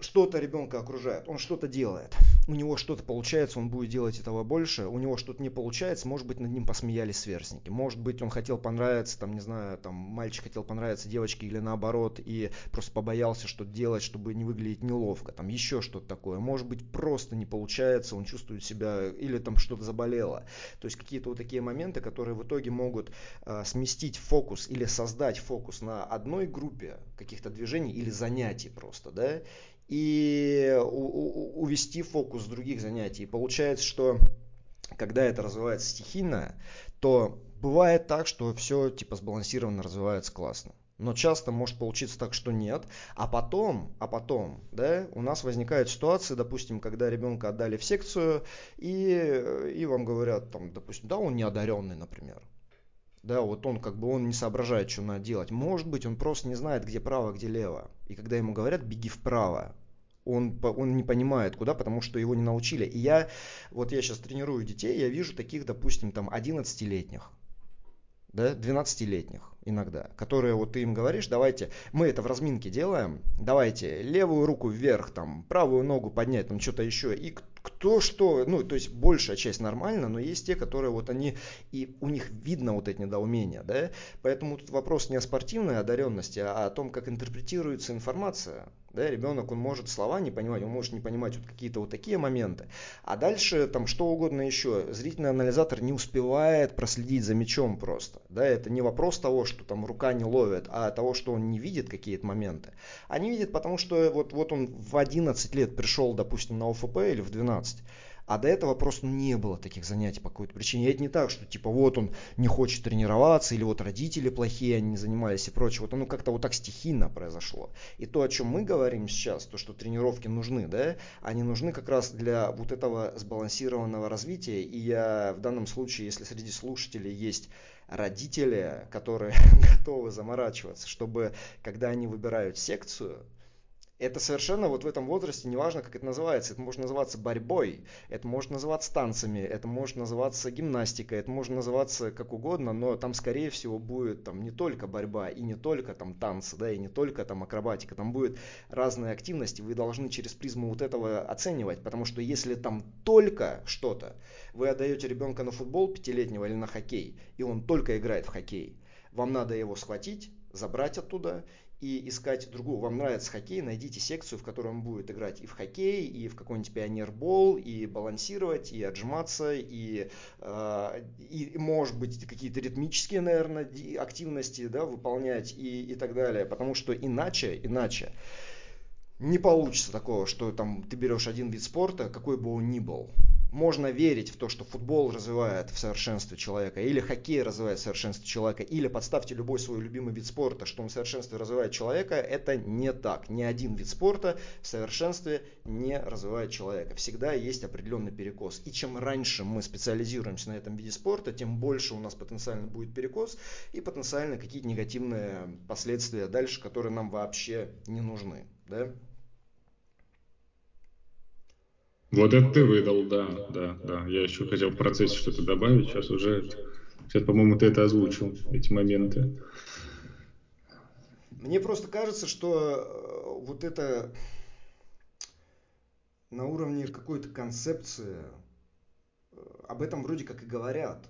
что-то ребенка окружает, он что-то делает, у него что-то получается, он будет делать этого больше, у него что-то не получается, может быть, над ним посмеялись сверстники, может быть, он хотел понравиться, там, не знаю, там, мальчик хотел понравиться девочке или наоборот, и просто побоялся что-то делать, чтобы не выглядеть неловко, там, еще что-то такое, может быть, просто не получается, он чувствует себя, или там что-то заболело, то есть какие-то вот такие моменты, которые в итоге могут э, сместить фокус или создать фокус на одной группе каких-то движений или занятий просто, да, и увести фокус с других занятий. Получается, что когда это развивается стихийно, то бывает так, что все типа сбалансированно развивается классно. Но часто может получиться так, что нет. А потом, а потом, да, у нас возникают ситуации, допустим, когда ребенка отдали в секцию, и, и вам говорят, там, допустим, да, он неодаренный, например. Да, вот он как бы он не соображает, что надо делать. Может быть, он просто не знает, где право, где лево. И когда ему говорят, беги вправо, он, он не понимает куда, потому что его не научили. И я, вот я сейчас тренирую детей, я вижу таких, допустим, там 11-летних, да, 12-летних иногда, которые вот ты им говоришь, давайте, мы это в разминке делаем, давайте левую руку вверх, там, правую ногу поднять, там что-то еще, и то, что, ну, то есть большая часть нормально, но есть те, которые вот они, и у них видно вот эти недоумения, да, поэтому тут вопрос не о спортивной одаренности, а о том, как интерпретируется информация, да, ребенок, он может слова не понимать, он может не понимать вот какие-то вот такие моменты. А дальше там что угодно еще. Зрительный анализатор не успевает проследить за мячом просто. Да, это не вопрос того, что там рука не ловит, а того, что он не видит какие-то моменты. А не видит, потому что вот, вот он в 11 лет пришел, допустим, на ОФП или в 12. А до этого просто не было таких занятий по какой-то причине. И это не так, что типа вот он не хочет тренироваться, или вот родители плохие, они не занимались и прочее. Вот оно как-то вот так стихийно произошло. И то, о чем мы говорим сейчас, то, что тренировки нужны, да, они нужны как раз для вот этого сбалансированного развития. И я в данном случае, если среди слушателей есть родители, которые готовы заморачиваться, чтобы когда они выбирают секцию, это совершенно вот в этом возрасте, неважно, как это называется, это может называться борьбой, это может называться танцами, это может называться гимнастикой, это может называться как угодно, но там, скорее всего, будет там не только борьба и не только там танцы, да, и не только там акробатика, там будет разные активности, вы должны через призму вот этого оценивать, потому что если там только что-то, вы отдаете ребенка на футбол пятилетнего или на хоккей, и он только играет в хоккей, вам надо его схватить, забрать оттуда и искать другую. Вам нравится хоккей, найдите секцию, в которой он будет играть и в хоккей, и в какой-нибудь пионербол, и балансировать, и отжиматься, и, э, и может быть какие-то ритмические, наверное, активности да, выполнять и, и так далее. Потому что иначе, иначе не получится такого, что там ты берешь один вид спорта, какой бы он ни был, можно верить в то, что футбол развивает в совершенстве человека, или хоккей развивает в совершенстве человека, или подставьте любой свой любимый вид спорта, что он в совершенстве развивает человека, это не так. Ни один вид спорта в совершенстве не развивает человека. Всегда есть определенный перекос. И чем раньше мы специализируемся на этом виде спорта, тем больше у нас потенциально будет перекос и потенциально какие-то негативные последствия дальше, которые нам вообще не нужны. Да? Вот это ты выдал, да, да, да. Я еще хотел в процессе что-то добавить, сейчас уже, сейчас, по-моему, ты это озвучил, эти моменты. Мне просто кажется, что э, вот это на уровне какой-то концепции, э, об этом вроде как и говорят,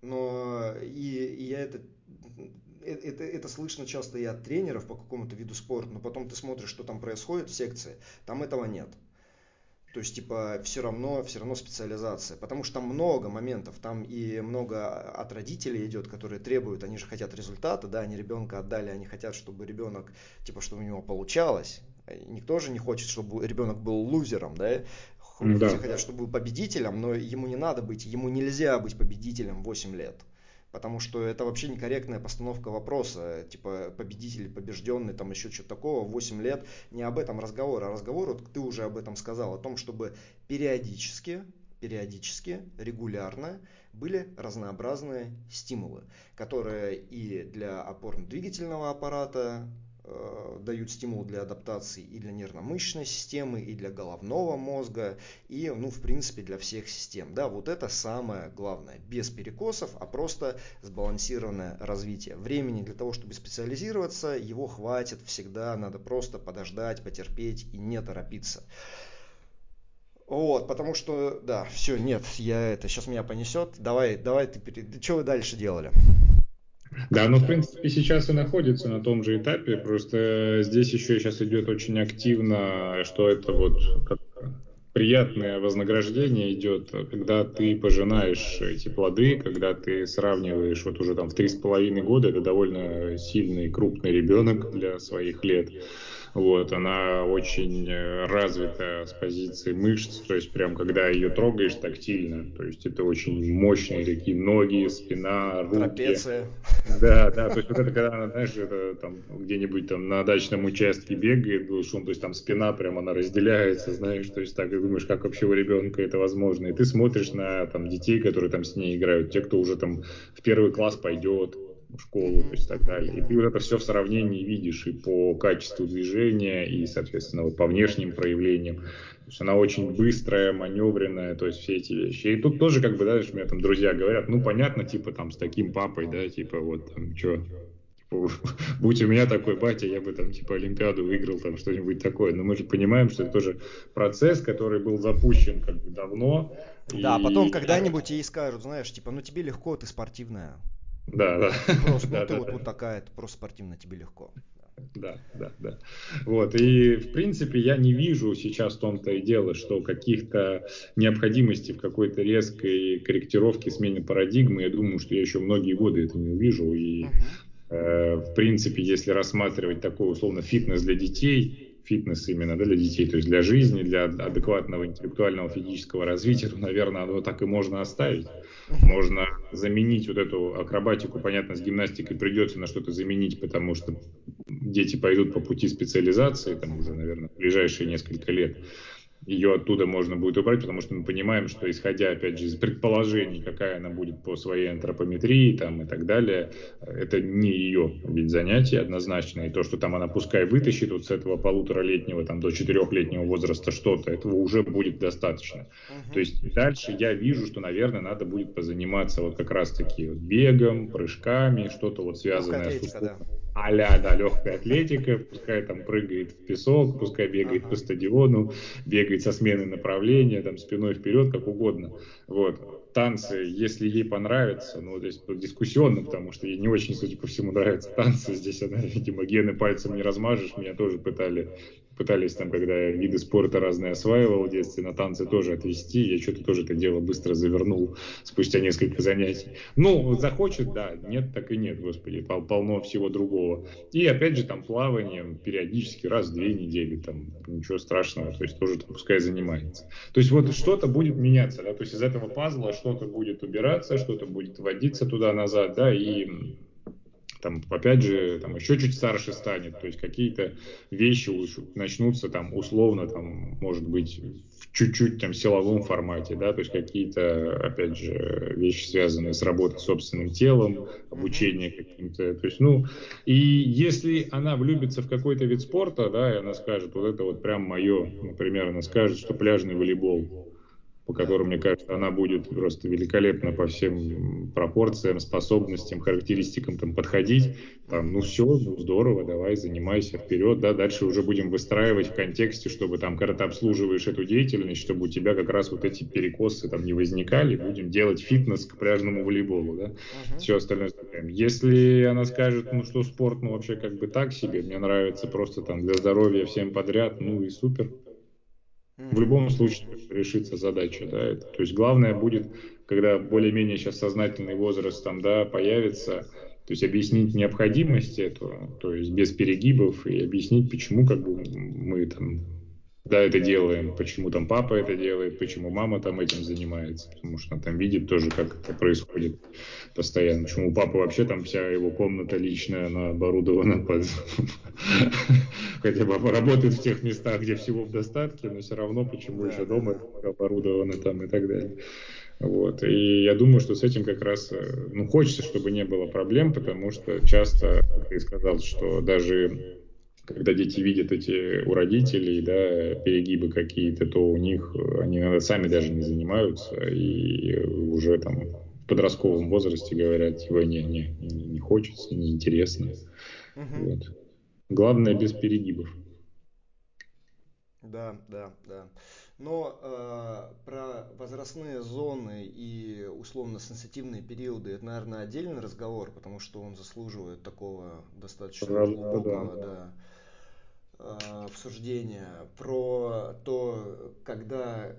но и, и я это э, это, это слышно часто и от тренеров по какому-то виду спорта, но потом ты смотришь, что там происходит в секции, там этого нет. То есть, типа, все равно, все равно специализация. Потому что там много моментов, там и много от родителей идет, которые требуют, они же хотят результата, да, они ребенка отдали, они хотят, чтобы ребенок, типа, чтобы у него получалось. Никто же не хочет, чтобы ребенок был лузером, да, да. Все хотят, чтобы был победителем, но ему не надо быть, ему нельзя быть победителем 8 лет потому что это вообще некорректная постановка вопроса, типа победитель, побежденный, там еще что-то такого, 8 лет, не об этом разговор, а разговор, вот ты уже об этом сказал, о том, чтобы периодически, периодически, регулярно были разнообразные стимулы, которые и для опорно-двигательного аппарата, дают стимул для адаптации и для нервно-мышечной системы, и для головного мозга, и, ну, в принципе, для всех систем. Да, вот это самое главное. Без перекосов, а просто сбалансированное развитие. Времени для того, чтобы специализироваться, его хватит всегда. Надо просто подождать, потерпеть и не торопиться. Вот, потому что, да, все, нет, я это, сейчас меня понесет. Давай, давай ты, что вы дальше делали? Да, ну, в принципе, сейчас и находится на том же этапе, просто здесь еще сейчас идет очень активно, что это вот как приятное вознаграждение идет, когда ты пожинаешь эти плоды, когда ты сравниваешь вот уже там в три с половиной года, это довольно сильный, крупный ребенок для своих лет, вот, она очень э, развита с позиции мышц, то есть прям когда ее трогаешь тактильно, то есть это очень мощные такие ноги, спина, руки. Трапеция. Да, да, то есть вот это когда она, знаешь, это там где-нибудь там на дачном участке бегает, шум, то есть там спина прям она разделяется, знаешь, то есть так и думаешь, как вообще у ребенка это возможно, и ты смотришь на там детей, которые там с ней играют, те, кто уже там в первый класс пойдет, школу, то есть так далее. И ты вот это все в сравнении видишь и по качеству движения, и, соответственно, вот по внешним проявлениям. То есть она очень быстрая, маневренная, то есть все эти вещи. И тут тоже, как бы, да, у меня там друзья говорят, ну, понятно, типа, там, с таким папой, да, типа, вот, там, что, будь у меня такой батя, я бы там типа Олимпиаду выиграл, там что-нибудь такое. Но мы же понимаем, что это тоже процесс, который был запущен как бы давно. Да, и... потом когда-нибудь ей скажут, знаешь, типа, ну тебе легко, ты спортивная. Да, да. Просто, ну да, ты да, вот, да. вот такая, ты просто спортивная, тебе легко. Да, да, да. Вот, и в принципе я не вижу сейчас в том-то и дело, что каких-то необходимостей в какой-то резкой корректировке, смене парадигмы, я думаю, что я еще многие годы это не увижу, и uh-huh. в принципе, если рассматривать такой условно фитнес для детей, фитнес именно да, для детей, то есть для жизни, для адекватного интеллектуального физического развития, то, наверное, оно так и можно оставить. Можно заменить вот эту акробатику, понятно, с гимнастикой придется на что-то заменить, потому что дети пойдут по пути специализации, там уже, наверное, в ближайшие несколько лет ее оттуда можно будет убрать, потому что мы понимаем, что исходя, опять же, из предположений, какая она будет по своей антропометрии там, и так далее, это не ее вид занятий однозначно. И то, что там она пускай вытащит вот с этого полуторалетнего там, до четырехлетнего возраста что-то, этого уже будет достаточно. То есть дальше я вижу, что, наверное, надо будет позаниматься вот как раз-таки вот бегом, прыжками, что-то вот связанное атлетика, с да. А-ля, да, легкая атлетика, пускай там прыгает в песок, пускай бегает ага. по стадиону, бегает со смены направления, там спиной вперед, как угодно. Вот. Танцы, если ей понравится, ну, здесь дискуссионно, потому что ей не очень, судя по всему, нравятся танцы. Здесь она, видимо, гены пальцем не размажешь. Меня тоже пытали, пытались там, когда я виды спорта разные осваивал в детстве, на танцы тоже отвести. Я что-то тоже это дело быстро завернул спустя несколько занятий. Ну, захочет, да, нет, так и нет, господи, пол полно всего другого. И опять же, там плаванием периодически раз в две недели, там ничего страшного, то есть тоже пускай занимается. То есть вот что-то будет меняться, да, то есть из этого пазла что-то будет убираться, что-то будет вводиться туда-назад, да, и там, опять же, там еще чуть старше станет, то есть какие-то вещи начнутся там условно, там, может быть, в чуть-чуть там силовом формате, да, то есть какие-то, опять же, вещи, связанные с работой с собственным телом, обучение каким-то, то есть, ну, и если она влюбится в какой-то вид спорта, да, и она скажет, вот это вот прям мое, например, она скажет, что пляжный волейбол, по которым, мне кажется, она будет просто великолепно по всем пропорциям, способностям, характеристикам там подходить. Там, ну все, ну здорово, давай, занимайся вперед, да, дальше уже будем выстраивать в контексте, чтобы там, когда ты обслуживаешь эту деятельность, чтобы у тебя как раз вот эти перекосы там не возникали, будем делать фитнес к пляжному волейболу, да, uh-huh. все остальное. Если она скажет, ну что спорт, ну вообще как бы так себе, мне нравится просто там для здоровья всем подряд, ну и супер, в любом случае решится задача, да, то есть главное будет, когда более-менее сейчас сознательный возраст там, да, появится, то есть объяснить необходимость этого, то есть без перегибов и объяснить, почему как бы мы там да, это делаем, почему там папа это делает, почему мама там этим занимается, потому что она там видит тоже, как это происходит постоянно, почему у папы вообще там вся его комната личная, она оборудована под... Хотя папа работает в тех местах, где всего в достатке, но все равно почему еще дома оборудовано там и так далее. Вот. И я думаю, что с этим как раз, э, ну, хочется, чтобы не было проблем, потому что часто, как ты сказал, что даже когда дети видят эти у родителей, да, перегибы какие-то, то у них они иногда сами даже не занимаются и уже там в подростковом возрасте говорят, типа, не, не, не хочется, не интересно. Угу. Вот. Главное без перегибов. Да, да, да. Но э, про возрастные зоны и условно-сенситивные периоды это, наверное, отдельный разговор, потому что он заслуживает такого достаточно глубокого, да. да Э, обсуждения про то, когда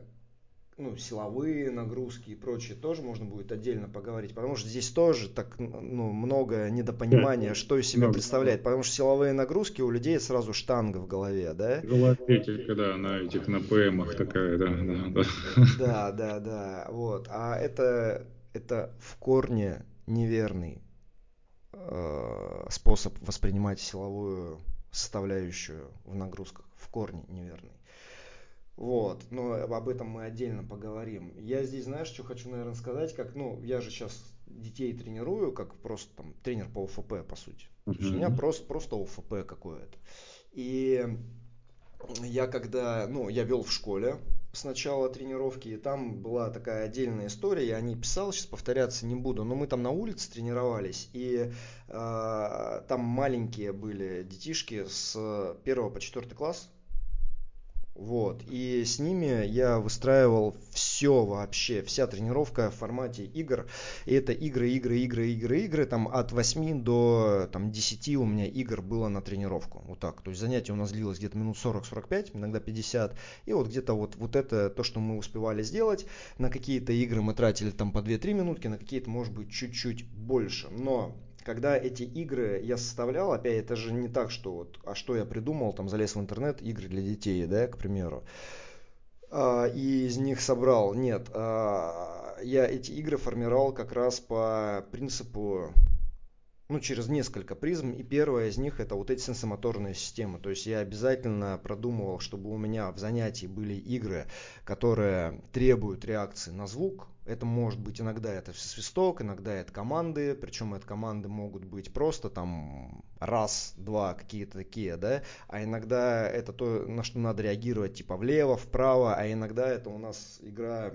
ну, силовые нагрузки и прочее тоже можно будет отдельно поговорить, потому что здесь тоже так ну, много недопонимания, что из себя представляет, потому что силовые нагрузки у людей сразу штанга в голове, да? Голоатлетика, да, на этих на ПМах такая, да, да, да. Да, да, да, вот, а это, это в корне неверный э, способ воспринимать силовую составляющую в нагрузках в корне неверный. Вот, но об этом мы отдельно поговорим. Я здесь, знаешь, что хочу, наверное, сказать, как, ну, я же сейчас детей тренирую, как просто там тренер по ОФП, по сути. Uh-huh. То есть у меня просто, просто ОФП какое-то. И я когда, ну, я вел в школе, с начала тренировки, и там была такая отдельная история, я о ней писал, сейчас повторяться не буду, но мы там на улице тренировались, и э, там маленькие были детишки с первого по четвертый класс, вот. И с ними я выстраивал все вообще, вся тренировка в формате игр. И это игры, игры, игры, игры, игры. Там от 8 до там, 10 у меня игр было на тренировку. Вот так. То есть занятие у нас длилось где-то минут 40-45, иногда 50. И вот где-то вот, вот это то, что мы успевали сделать. На какие-то игры мы тратили там по 2-3 минутки, на какие-то может быть чуть-чуть больше. Но когда эти игры я составлял, опять это же не так, что вот, а что я придумал, там залез в интернет, игры для детей, да, к примеру, а, и из них собрал. Нет, а, я эти игры формировал как раз по принципу ну, через несколько призм, и первая из них это вот эти сенсомоторные системы. То есть я обязательно продумывал, чтобы у меня в занятии были игры, которые требуют реакции на звук, это может быть иногда это свисток, иногда это команды, причем это команды могут быть просто там раз, два какие-то такие, да, а иногда это то, на что надо реагировать типа влево, вправо, а иногда это у нас игра,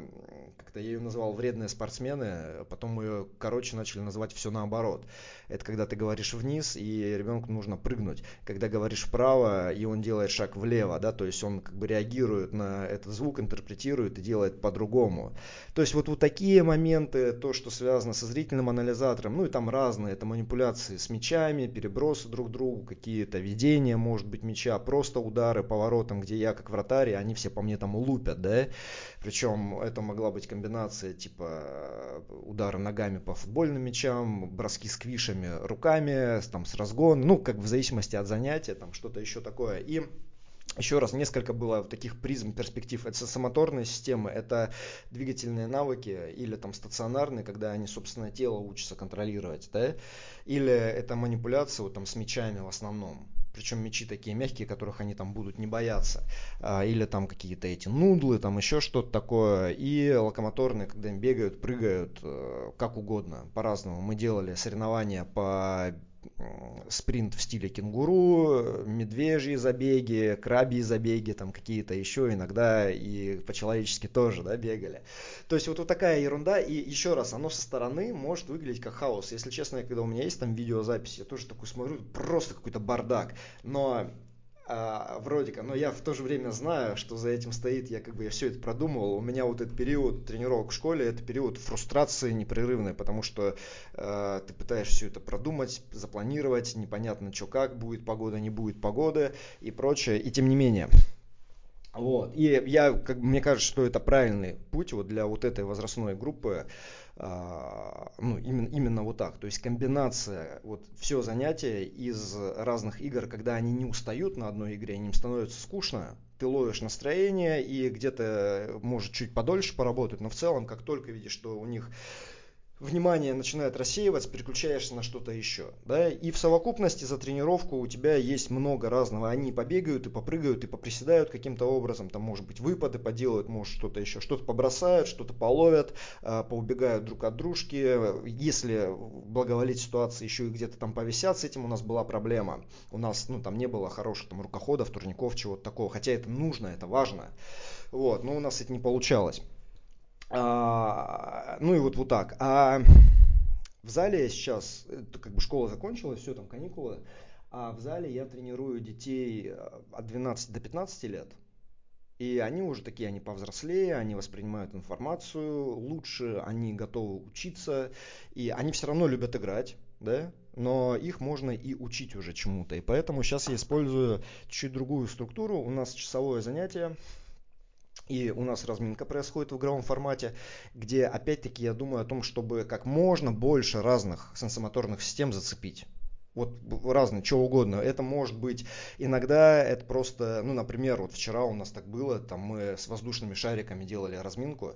как-то я ее назвал вредные спортсмены, потом ее, короче, начали называть все наоборот. Это когда ты говоришь вниз, и ребенку нужно прыгнуть. Когда говоришь вправо, и он делает шаг влево, да, то есть он как бы реагирует на этот звук, интерпретирует и делает по-другому. То есть вот, вот такие моменты, то, что связано со зрительным анализатором, ну и там разные, это манипуляции с мячами, перебросы друг другу, какие-то ведения, может быть, мяча, просто удары поворотом, где я как вратарь, они все по мне там лупят, да, причем это могла быть комбинация типа удара ногами по футбольным мячам, броски с квишами руками, там с разгон, ну, как в зависимости от занятия, там что-то еще такое. И еще раз, несколько было таких призм перспектив. Это сенсомоторные системы, это двигательные навыки или там стационарные, когда они, собственно, тело учатся контролировать, да? Или это манипуляция вот, там, с мечами в основном. Причем мечи такие мягкие, которых они там будут не бояться. А, или там какие-то эти нудлы, там еще что-то такое. И локомоторные, когда они бегают, прыгают, э, как угодно, по-разному. Мы делали соревнования по спринт в стиле кенгуру, медвежьи забеги, крабьи забеги, там какие-то еще иногда и по-человечески тоже, да, бегали. То есть вот, вот такая ерунда, и еще раз, оно со стороны может выглядеть как хаос. Если честно, когда у меня есть там видеозапись, я тоже такой смотрю, просто какой-то бардак. Но а, вроде как, но я в то же время знаю, что за этим стоит, я как бы я все это продумывал. У меня вот этот период тренировок в школе, это период фрустрации непрерывной, потому что э, ты пытаешься все это продумать, запланировать, непонятно, что как, будет погода, не будет погоды и прочее, и тем не менее. Вот. И я, как мне кажется, что это правильный путь вот для вот этой возрастной группы, ну, именно, именно вот так. То есть комбинация, вот все занятие из разных игр, когда они не устают на одной игре, им становится скучно, ты ловишь настроение и где-то может чуть подольше поработать, но в целом, как только видишь, что у них внимание начинает рассеиваться, переключаешься на что-то еще. Да? И в совокупности за тренировку у тебя есть много разного. Они побегают и попрыгают и поприседают каким-то образом. Там может быть выпады поделают, может что-то еще. Что-то побросают, что-то половят, а, поубегают друг от дружки. Если благоволить ситуации еще и где-то там повисят, с этим у нас была проблема. У нас ну, там не было хороших там рукоходов, турников, чего-то такого. Хотя это нужно, это важно. Вот, но у нас это не получалось. А, ну и вот, вот так. А в зале сейчас, как бы школа закончилась, все, там каникулы. А в зале я тренирую детей э, от 12 до 15 лет. И они уже такие, они повзрослее, они воспринимают информацию лучше, они готовы учиться, и они все равно любят играть, да, но их можно и учить уже чему-то. И поэтому сейчас я использую чуть другую структуру. У нас часовое занятие, и у нас разминка происходит в игровом формате, где опять-таки я думаю о том, чтобы как можно больше разных сенсомоторных систем зацепить. Вот разные, что угодно. Это может быть иногда это просто, ну, например, вот вчера у нас так было, там мы с воздушными шариками делали разминку,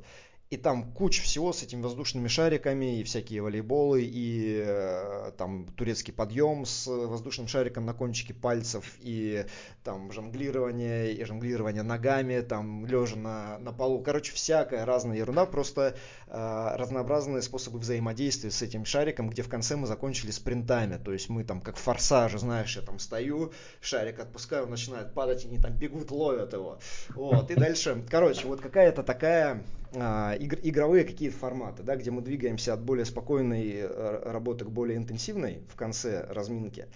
и там куча всего с этими воздушными шариками, и всякие волейболы, и э, там турецкий подъем с воздушным шариком на кончике пальцев, и там жонглирование, и жонглирование ногами, там лежа на, на полу. Короче, всякая разная ерунда, просто э, разнообразные способы взаимодействия с этим шариком, где в конце мы закончили спринтами. То есть мы там как форсажи, знаешь, я там стою, шарик отпускаю, он начинает падать, и они там бегут, ловят его. Вот, и дальше, короче, вот какая-то такая игр, игровые какие-то форматы, да, где мы двигаемся от более спокойной э, работы к более интенсивной в конце разминки.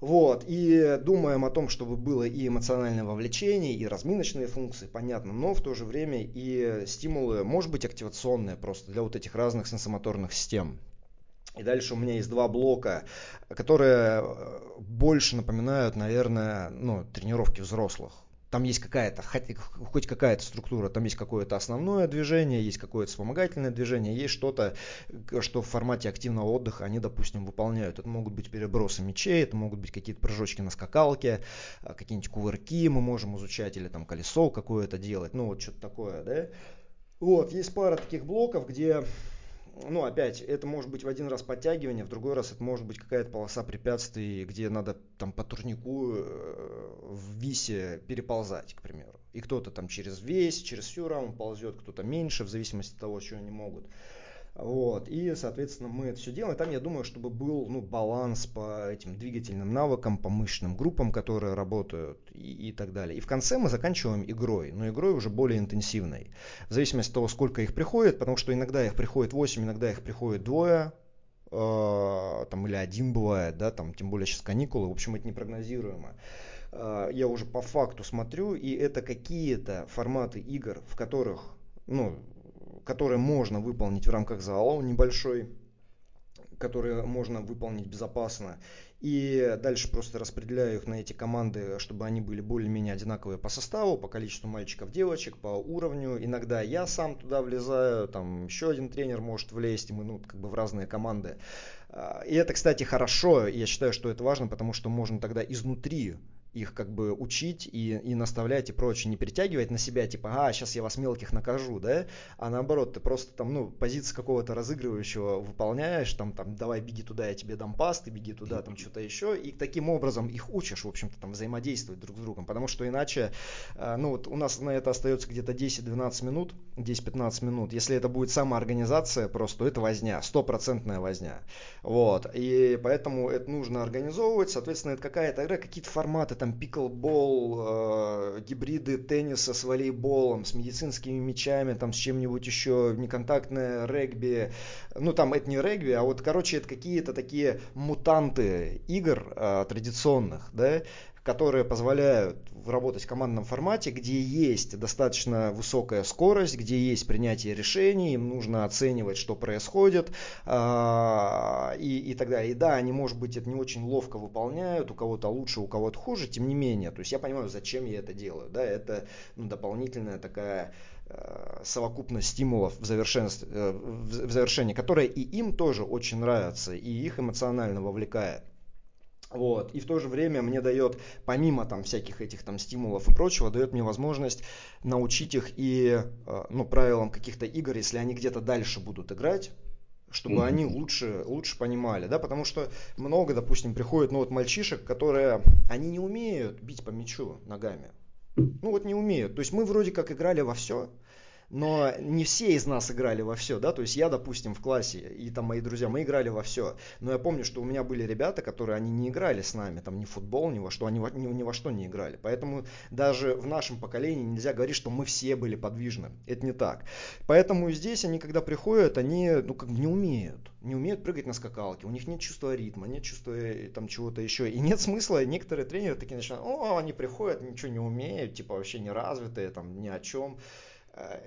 Вот, и думаем о том, чтобы было и эмоциональное вовлечение, и разминочные функции, понятно, но в то же время и стимулы, может быть, активационные просто для вот этих разных сенсомоторных систем. И дальше у меня есть два блока, которые э, больше напоминают, наверное, ну, тренировки взрослых там есть какая-то, хоть какая-то структура, там есть какое-то основное движение, есть какое-то вспомогательное движение, есть что-то, что в формате активного отдыха они, допустим, выполняют. Это могут быть перебросы мячей, это могут быть какие-то прыжочки на скакалке, а, какие-нибудь кувырки мы можем изучать, или там колесо какое-то делать, ну вот что-то такое, да. Вот, есть пара таких блоков, где ну, опять, это может быть в один раз подтягивание, в другой раз это может быть какая-то полоса препятствий, где надо там по турнику э, в висе переползать, к примеру. И кто-то там через весь, через всю раму ползет, кто-то меньше, в зависимости от того, что они могут. Вот. И, соответственно, мы это все делаем. Там, я думаю, чтобы был ну, баланс по этим двигательным навыкам, по мышечным группам, которые работают и, и так далее. И в конце мы заканчиваем игрой, но игрой уже более интенсивной. В зависимости от того, сколько их приходит, потому что иногда их приходит 8, иногда их приходит двое, э, там, или один бывает, да, там, тем более сейчас каникулы, в общем, это непрогнозируемо э, я уже по факту смотрю, и это какие-то форматы игр, в которых ну, которые можно выполнить в рамках зала, он небольшой, которые можно выполнить безопасно. И дальше просто распределяю их на эти команды, чтобы они были более-менее одинаковые по составу, по количеству мальчиков, девочек, по уровню. Иногда я сам туда влезаю, там еще один тренер может влезть, мы ну, как бы в разные команды. А, и это, кстати, хорошо, я считаю, что это важно, потому что можно тогда изнутри их как бы учить и, и наставлять и прочее, не перетягивать на себя, типа, а, сейчас я вас мелких накажу, да, а наоборот, ты просто там, ну, позицию какого-то разыгрывающего выполняешь, там, там, давай, беги туда, я тебе дам пас, ты беги туда, там, что-то еще, и таким образом их учишь, в общем-то, там, взаимодействовать друг с другом, потому что иначе, э, ну, вот у нас на это остается где-то 10-12 минут, 10-15 минут, если это будет самоорганизация просто, то это возня, стопроцентная возня, вот, и поэтому это нужно организовывать, соответственно, это какая-то игра, какие-то форматы, там пиклбол, э, гибриды тенниса с волейболом, с медицинскими мячами, там с чем-нибудь еще, неконтактное регби. Ну, там это не регби, а вот, короче, это какие-то такие мутанты игр э, традиционных, да, которые позволяют работать в командном формате, где есть достаточно высокая скорость, где есть принятие решений, им нужно оценивать, что происходит а, и, и так далее. И да, они, может быть, это не очень ловко выполняют, у кого-то лучше, у кого-то хуже, тем не менее. То есть я понимаю, зачем я это делаю. Да, это ну, дополнительная такая э, совокупность стимулов в, э, в завершении, которая и им тоже очень нравится, и их эмоционально вовлекает. Вот. И в то же время мне дает, помимо там всяких этих там стимулов и прочего, дает мне возможность научить их и э, ну, правилам каких-то игр, если они где-то дальше будут играть, чтобы mm-hmm. они лучше, лучше понимали, да, потому что много, допустим, приходит, ну вот мальчишек, которые, они не умеют бить по мячу ногами, ну вот не умеют, то есть мы вроде как играли во все, но не все из нас играли во все, да, то есть я, допустим, в классе, и там мои друзья, мы играли во все, но я помню, что у меня были ребята, которые, они не играли с нами, там, ни в футбол, ни во что, они ни, ни во что не играли, поэтому даже в нашем поколении нельзя говорить, что мы все были подвижны, это не так, поэтому здесь они, когда приходят, они, ну, как бы не умеют, не умеют прыгать на скакалке, у них нет чувства ритма, нет чувства э, там чего-то еще, и нет смысла, некоторые тренеры такие начинают, о, они приходят, ничего не умеют, типа вообще не развитые, там, ни о чем,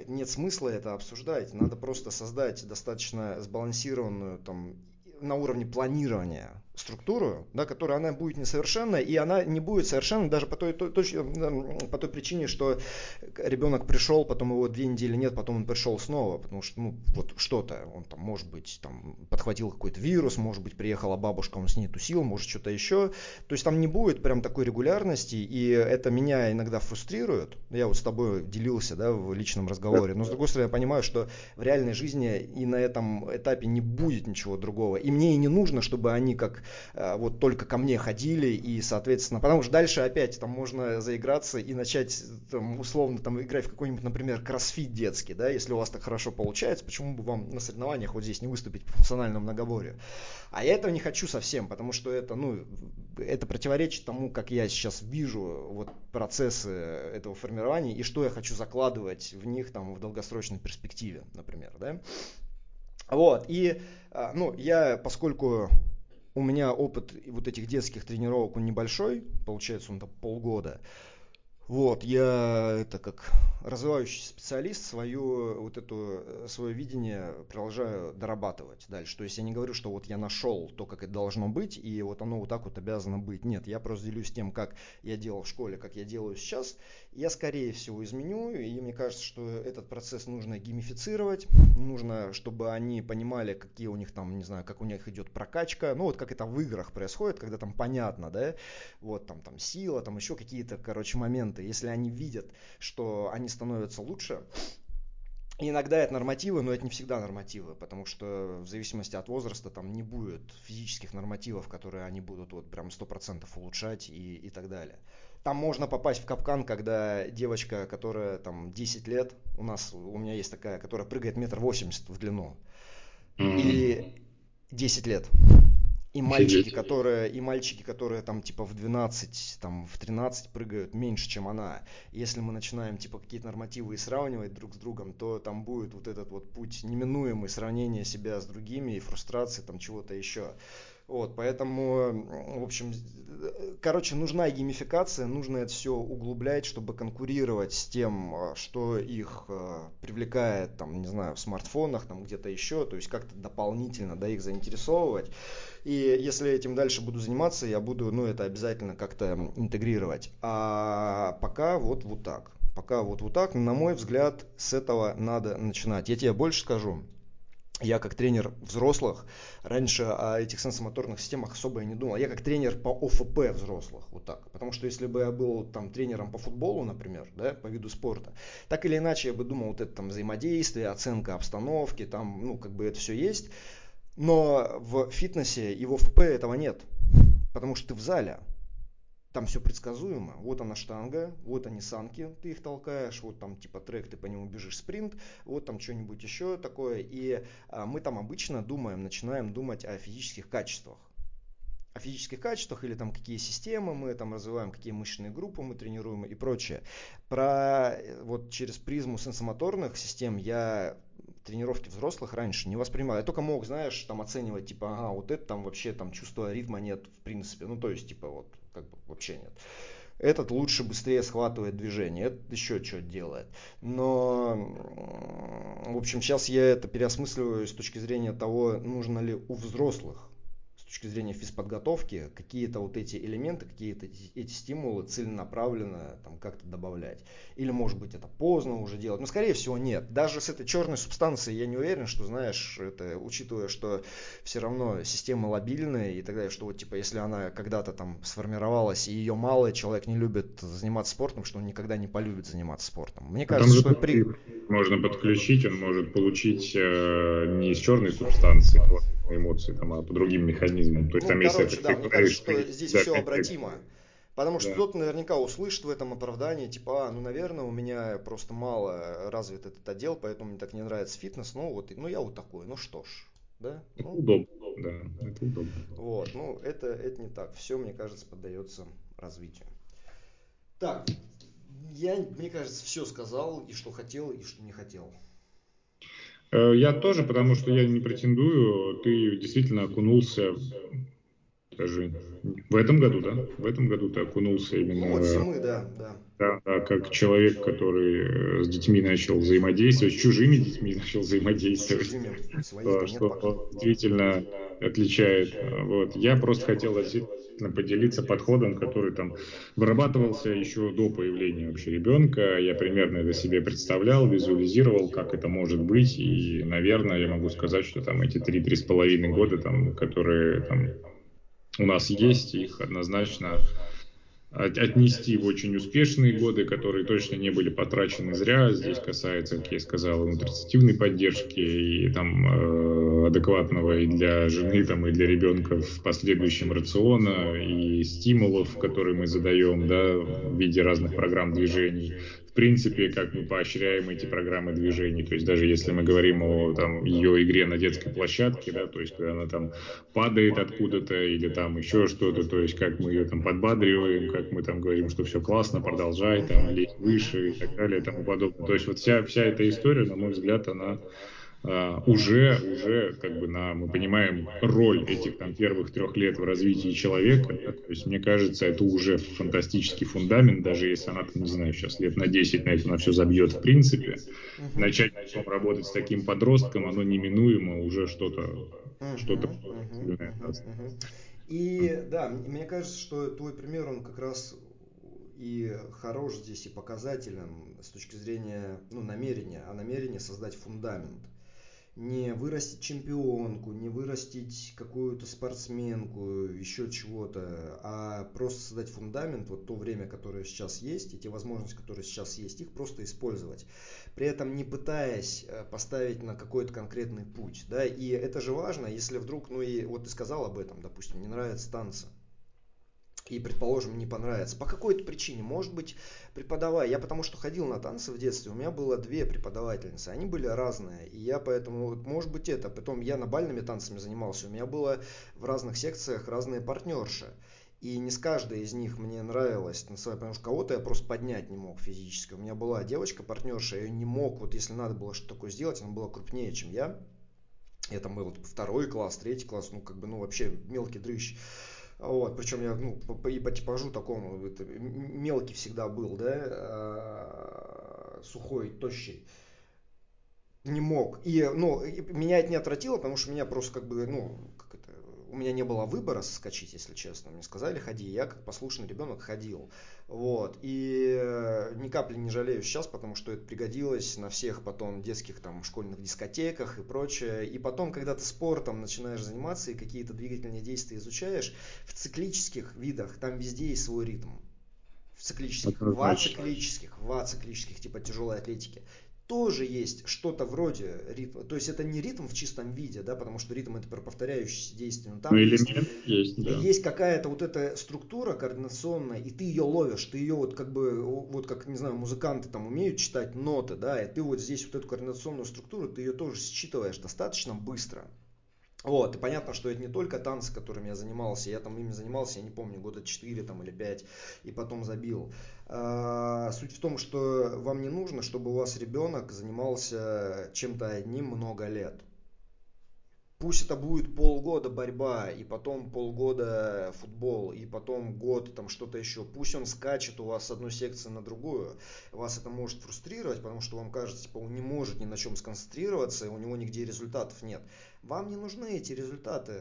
нет смысла это обсуждать. Надо просто создать достаточно сбалансированную там на уровне планирования структуру, да, которая она будет несовершенна, и она не будет совершенна даже по той, той, той, по той причине, что ребенок пришел, потом его две недели нет, потом он пришел снова, потому что, ну, вот что-то, он там, может быть, там, подхватил какой-то вирус, может быть, приехала бабушка, он с ней тусил, может, что-то еще. То есть там не будет прям такой регулярности, и это меня иногда фрустрирует. Я вот с тобой делился, да, в личном разговоре, но с другой стороны, я понимаю, что в реальной жизни и на этом этапе не будет ничего другого. И мне и не нужно, чтобы они как вот только ко мне ходили, и, соответственно, потому что дальше опять там можно заиграться и начать там, условно там играть в какой-нибудь, например, кроссфит детский, да, если у вас так хорошо получается, почему бы вам на соревнованиях вот здесь не выступить по функциональному многоборью? А я этого не хочу совсем, потому что это, ну, это противоречит тому, как я сейчас вижу вот процессы этого формирования и что я хочу закладывать в них там в долгосрочной перспективе, например, да. Вот, и, а, ну, я, поскольку у меня опыт вот этих детских тренировок, он небольшой, получается, он там полгода, вот, я это как развивающий специалист свою вот эту э, свое видение продолжаю дорабатывать дальше. То есть я не говорю, что вот я нашел то, как это должно быть, и вот оно вот так вот обязано быть. Нет, я просто делюсь тем, как я делал в школе, как я делаю сейчас. Я скорее всего изменю, и мне кажется, что этот процесс нужно геймифицировать, нужно, чтобы они понимали, какие у них там, не знаю, как у них идет прокачка, ну вот как это в играх происходит, когда там понятно, да, вот там, там сила, там еще какие-то, короче, моменты. Если они видят, что они становятся лучше. иногда это нормативы, но это не всегда нормативы, потому что в зависимости от возраста там не будет физических нормативов, которые они будут вот прям 100% улучшать и, и так далее. Там можно попасть в капкан, когда девочка, которая там 10 лет, у нас, у меня есть такая, которая прыгает метр восемьдесят в длину, mm-hmm. и 10 лет. И мальчики, которые, и мальчики, которые там типа в 12, там в 13 прыгают меньше, чем она. Если мы начинаем типа какие-то нормативы и сравнивать друг с другом, то там будет вот этот вот путь неминуемый сравнения себя с другими и фрустрации там чего-то еще. Вот, поэтому, в общем, короче, нужна геймификация, нужно это все углублять, чтобы конкурировать с тем, а, что их а, привлекает, там, не знаю, в смартфонах, там где-то еще, то есть как-то дополнительно, да, их заинтересовывать. И если этим дальше буду заниматься, я буду, ну, это обязательно как-то интегрировать. А пока вот, вот так. Пока вот, вот так, на мой взгляд, с этого надо начинать. Я тебе больше скажу я как тренер взрослых раньше о этих сенсомоторных системах особо и не думал. Я как тренер по ОФП взрослых, вот так. Потому что если бы я был там тренером по футболу, например, да, по виду спорта, так или иначе я бы думал, вот это там взаимодействие, оценка обстановки, там, ну, как бы это все есть. Но в фитнесе и в ОФП этого нет. Потому что ты в зале, там все предсказуемо. Вот она штанга, вот они санки, ты их толкаешь, вот там типа трек, ты по нему бежишь спринт, вот там что-нибудь еще такое. И а, мы там обычно думаем, начинаем думать о физических качествах о физических качествах или там какие системы мы там развиваем, какие мышечные группы мы тренируем и прочее. Про вот через призму сенсомоторных систем я тренировки взрослых раньше не воспринимал. Я только мог, знаешь, там оценивать, типа, ага, вот это там вообще там чувства ритма нет, в принципе. Ну, то есть, типа, вот, как бы вообще нет. Этот лучше быстрее схватывает движение, этот еще что делает. Но, в общем, сейчас я это переосмысливаю с точки зрения того, нужно ли у взрослых точки зрения физподготовки какие-то вот эти элементы, какие-то эти стимулы целенаправленно там как-то добавлять. Или может быть это поздно уже делать. Но скорее всего нет. Даже с этой черной субстанцией я не уверен, что знаешь, это учитывая, что все равно система лобильная и так далее, что вот типа если она когда-то там сформировалась и ее мало, человек не любит заниматься спортом, что он никогда не полюбит заниматься спортом. Мне кажется, что при... можно подключить, он может получить э, не из черной субстанции, эмоции, там, а по другим механизмам. То есть, ну, там, короче, если да, мне кажется, что здесь да, все обратимо. Потому что да. кто-то наверняка услышит в этом оправдании, типа, а, ну, наверное, у меня просто мало развит этот отдел, поэтому мне так не нравится фитнес, ну, вот, ну, я вот такой, ну, что ж, да? Ну, удобно, да, это удобно. Вот, ну, это, это не так, все, мне кажется, поддается развитию. Так, я, мне кажется, все сказал, и что хотел, и что не хотел. Э, я тоже, потому что я не претендую. Ты действительно окунулся даже в этом году, да? В этом году ты окунулся именно... Ну, вот зимы, да, да. Да, да, как человек, который э, с детьми начал взаимодействовать, с чужими детьми начал взаимодействовать. Чужими, своих что, что действительно отличает. Вот. Я просто хотел поделиться подходом, который там вырабатывался еще до появления вообще ребенка. Я примерно это себе представлял, визуализировал, как это может быть. И, наверное, я могу сказать, что там эти три-три с половиной года, там, которые там, у нас есть, их однозначно отнести в очень успешные годы, которые точно не были потрачены зря. Здесь касается, как я сказал, нутрицитивной поддержки и там э, адекватного и для жены, там, и для ребенка в последующем рациона, и стимулов, которые мы задаем да, в виде разных программ движений в принципе, как мы поощряем эти программы движений. То есть даже если мы говорим о там, ее игре на детской площадке, да, то есть когда она там падает откуда-то или там еще что-то, то есть как мы ее там подбадриваем, как мы там говорим, что все классно, продолжай, там, лезть выше и так далее и тому подобное. То есть вот вся, вся эта история, на мой взгляд, она уже, уже как бы на, мы понимаем роль этих там первых трех лет в развитии человека. То есть, мне кажется, это уже фантастический фундамент, даже если она, не знаю, сейчас лет на 10 на это на все забьет в принципе. Uh-huh. Начать потом работать с таким подростком, оно неминуемо уже что-то uh-huh. что-то uh-huh. Uh-huh. И да, мне кажется, что твой пример, он как раз и хорош здесь и показателен с точки зрения ну, намерения, а намерение создать фундамент не вырастить чемпионку, не вырастить какую-то спортсменку, еще чего-то, а просто создать фундамент, вот то время, которое сейчас есть, и те возможности, которые сейчас есть, их просто использовать. При этом не пытаясь э, поставить на какой-то конкретный путь. Да? И это же важно, если вдруг, ну и вот ты сказал об этом, допустим, не нравится танцы и, предположим, не понравится. По какой-то причине. Может быть, преподавая. Я потому что ходил на танцы в детстве, у меня было две преподавательницы. Они были разные. И я поэтому, может быть, это. Потом я на бальными танцами занимался. У меня было в разных секциях разные партнерши. И не с каждой из них мне нравилось танцевать, потому что кого-то я просто поднять не мог физически. У меня была девочка-партнерша, я не мог, вот если надо было что-то такое сделать, она была крупнее, чем я. Я там был второй класс, третий класс, ну как бы, ну вообще мелкий дрыщ. Вот, причем я ну, по, и по типажу такому это, мелкий всегда был, да, а, сухой, тощий. Не мог. И, ну, меня это не отвратило, потому что меня просто как бы, ну, как это, у меня не было выбора соскочить, если честно. Мне сказали, ходи. Я как послушный ребенок ходил. Вот. И э, ни капли не жалею сейчас, потому что это пригодилось на всех потом детских там школьных дискотеках и прочее. И потом, когда ты спортом начинаешь заниматься и какие-то двигательные действия изучаешь, в циклических видах там везде есть свой ритм в циклических, в ациклических, в ациклических, типа тяжелой атлетики тоже есть что-то вроде ритма. То есть это не ритм в чистом виде, да, потому что ритм это про повторяющиеся действия. Но там ну, есть, есть, да. есть какая-то вот эта структура координационная, и ты ее ловишь, ты ее вот как бы, вот как, не знаю, музыканты там умеют читать ноты, да, и ты вот здесь вот эту координационную структуру, ты ее тоже считываешь достаточно быстро. Вот, и понятно, что это не только танцы, которыми я занимался, я там ими занимался, я не помню, года 4 там, или 5, и потом забил. А, суть в том, что вам не нужно, чтобы у вас ребенок занимался чем-то одним много лет. Пусть это будет полгода борьба, и потом полгода футбол, и потом год там что-то еще. Пусть он скачет у вас с одной секции на другую. Вас это может фрустрировать, потому что вам кажется, типа он не может ни на чем сконцентрироваться, и у него нигде результатов нет. Вам не нужны эти результаты.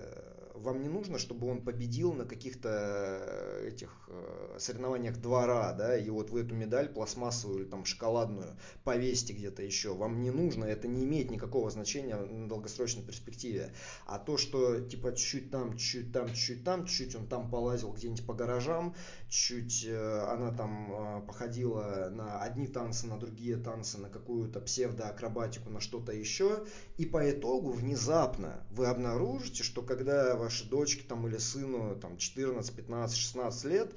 Вам не нужно, чтобы он победил на каких-то э, этих э, соревнованиях двора, да, и вот вы эту медаль пластмассовую или там шоколадную повесите где-то еще. Вам не нужно, это не имеет никакого значения на долгосрочной перспективе. А то, что типа чуть-чуть там, чуть там, чуть там, чуть он там полазил где-нибудь по гаражам, чуть э, она там походила на одни танцы, на другие танцы, на какую-то псевдоакробатику, на что-то еще, и по итогу внезапно вы обнаружите, что когда вашей дочке там, или сыну там, 14, 15, 16 лет,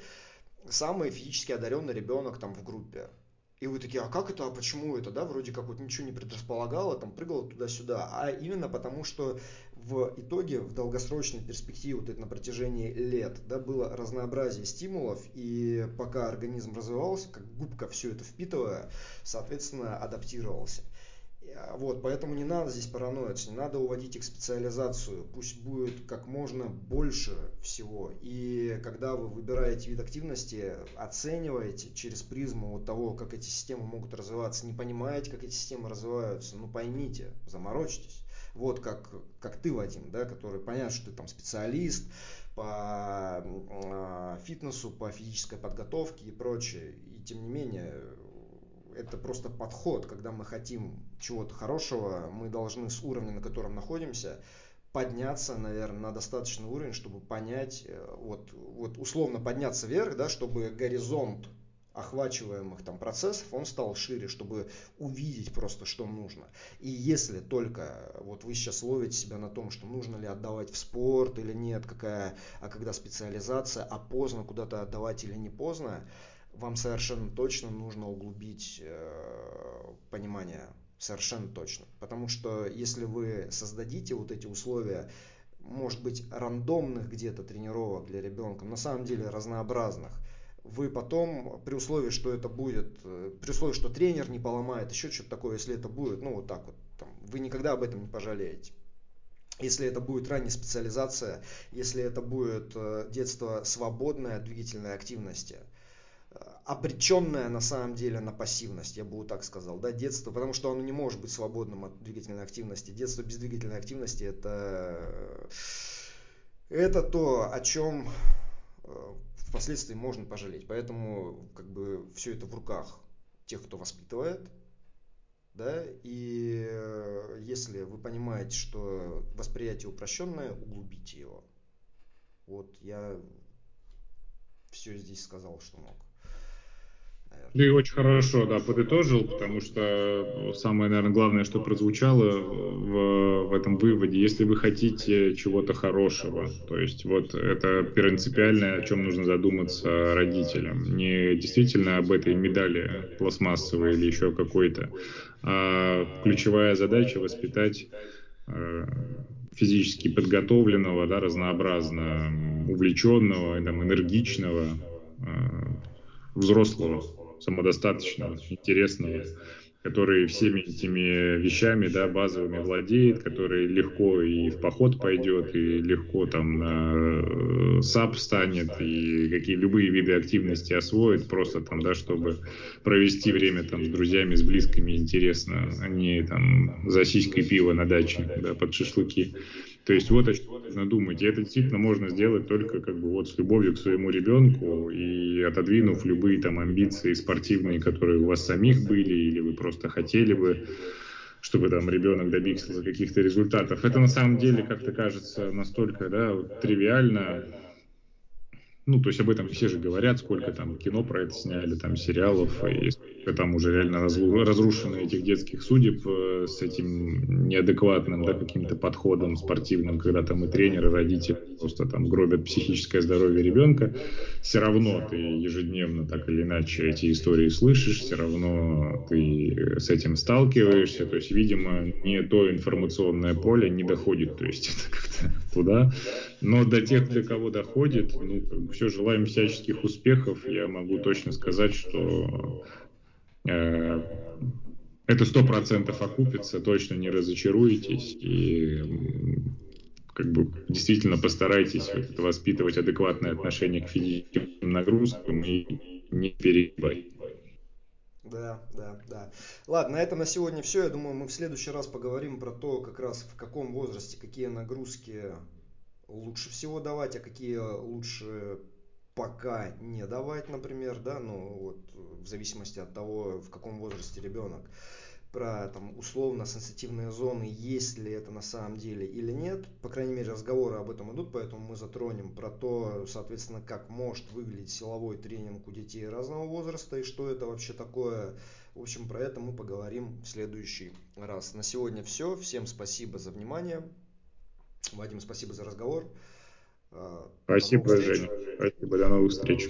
самый физически одаренный ребенок там в группе. И вы такие, а как это, а почему это, да, вроде как вот ничего не предрасполагало, там прыгало туда-сюда, а именно потому, что в итоге, в долгосрочной перспективе, вот это на протяжении лет, да, было разнообразие стимулов, и пока организм развивался, как губка все это впитывая, соответственно, адаптировался. Вот, поэтому не надо здесь параноиться, не надо уводить их в специализацию. Пусть будет как можно больше всего. И когда вы выбираете вид активности, оцениваете через призму вот того, как эти системы могут развиваться. Не понимаете, как эти системы развиваются, ну поймите, заморочьтесь. Вот как, как ты, Вадим, да, который понятно, что ты там специалист по э, фитнесу, по физической подготовке и прочее. И тем не менее, это просто подход, когда мы хотим чего-то хорошего, мы должны с уровня, на котором находимся, подняться, наверное, на достаточный уровень, чтобы понять, э, вот, вот условно подняться вверх, да, чтобы горизонт охвачиваемых там процессов, он стал шире, чтобы увидеть просто, что нужно. И если только вот вы сейчас ловите себя на том, что нужно ли отдавать в спорт или нет, какая, а когда специализация, а поздно куда-то отдавать или не поздно, вам совершенно точно нужно углубить э, понимание, совершенно точно. Потому что если вы создадите вот эти условия, может быть, рандомных где-то тренировок для ребенка, на самом деле разнообразных, вы потом, при условии, что это будет, э, при условии, что тренер не поломает, еще что-то такое, если это будет, ну вот так вот, там, вы никогда об этом не пожалеете. Если это будет ранняя специализация, если это будет э, детство свободное от двигательной активности – обреченное на самом деле на пассивность, я бы вот так сказал, да, детство, потому что оно не может быть свободным от двигательной активности. Детство без двигательной активности это, это то, о чем э, впоследствии можно пожалеть. Поэтому как бы все это в руках тех, кто воспитывает, да, и э, если вы понимаете, что восприятие упрощенное, углубите его. Вот я все здесь сказал, что мог. Ты очень хорошо, да, подытожил, потому что самое, наверное, главное, что прозвучало в, в этом выводе, если вы хотите чего-то хорошего, то есть вот это принципиальное, о чем нужно задуматься родителям. Не действительно об этой медали пластмассовой или еще какой-то, а ключевая задача воспитать э, физически подготовленного, да, разнообразно увлеченного, там, энергичного, э, взрослого самодостаточного, интересного, который всеми этими вещами, да, базовыми владеет, который легко и в поход пойдет, и легко там на э, САП станет, и какие любые виды активности освоит, просто там, да, чтобы провести время там с друзьями, с близкими интересно, а не там за сиськой пива на даче, да, под шашлыки. То есть вот о чем нужно думать. И это действительно можно сделать только как бы вот с любовью к своему ребенку и отодвинув любые там амбиции спортивные, которые у вас самих были, или вы просто хотели бы чтобы там ребенок добился каких-то результатов. Это на самом деле, как-то кажется, настолько да, вот, тривиально, ну, то есть об этом все же говорят, сколько там кино про это сняли, там сериалов, и сколько там уже реально разрушено этих детских судеб э, с этим неадекватным, да, каким-то подходом спортивным, когда там и тренеры, и родители просто там гробят психическое здоровье ребенка. Все равно ты ежедневно так или иначе эти истории слышишь, все равно ты с этим сталкиваешься, то есть, видимо, не то информационное поле не доходит, то есть это как-то туда. Но до тех, до кого доходит, ну, все, желаем всяческих успехов. Я могу точно сказать, что э, это сто процентов окупится, точно не разочаруетесь. И как бы действительно постарайтесь вот воспитывать адекватное отношение к физическим нагрузкам и не перегибать. Да, да, да. Ладно, на этом на сегодня все. Я думаю, мы в следующий раз поговорим про то, как раз в каком возрасте какие нагрузки лучше всего давать, а какие лучше пока не давать, например, да, ну вот в зависимости от того, в каком возрасте ребенок про там условно сенситивные зоны, есть ли это на самом деле или нет. По крайней мере, разговоры об этом идут, поэтому мы затронем про то, соответственно, как может выглядеть силовой тренинг у детей разного возраста и что это вообще такое. В общем, про это мы поговорим в следующий раз. На сегодня все. Всем спасибо за внимание. Вадим, спасибо за разговор. Спасибо, Женя. Спасибо, до новых встреч.